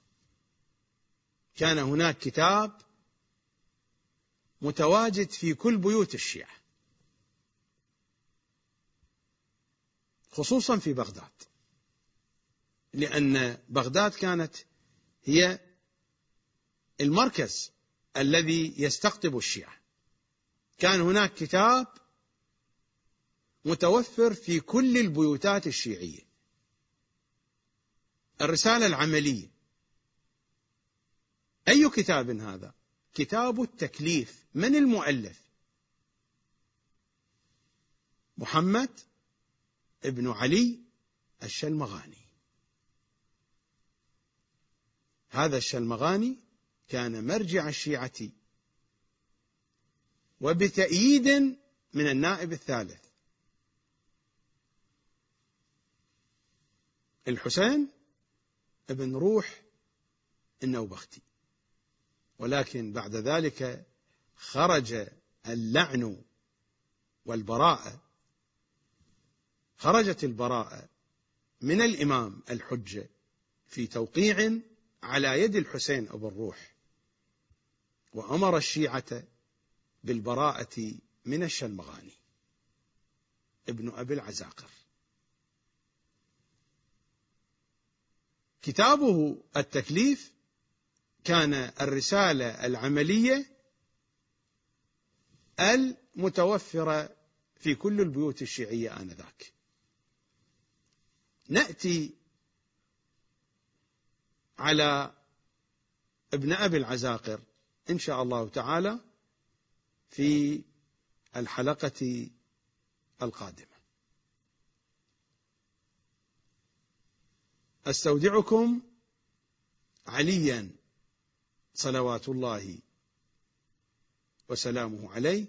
كان هناك كتاب متواجد في كل بيوت الشيعة خصوصا في بغداد لأن بغداد كانت هي المركز الذي يستقطب الشيعة. كان هناك كتاب متوفر في كل البيوتات الشيعية. الرسالة العملية أي كتاب هذا؟ كتاب التكليف من المؤلف؟ محمد ابن علي الشلمغاني هذا الشلمغاني كان مرجع الشيعة وبتأييد من النائب الثالث الحسين ابن روح النوبختي ولكن بعد ذلك خرج اللعن والبراءة. خرجت البراءة من الإمام الحجة في توقيع على يد الحسين أبو الروح وأمر الشيعة بالبراءة من الشلمغاني ابن أبي العزاقر. كتابه التكليف كان الرسالة العملية المتوفرة في كل البيوت الشيعية آنذاك. نأتي على ابن أبي العزاقر إن شاء الله تعالى في الحلقة القادمة. أستودعكم عليا صلوات الله وسلامه عليه.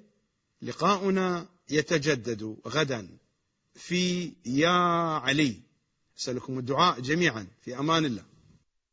لقاؤنا يتجدد غدا في يا علي. أسألكم الدعاء جميعا. في أمان الله.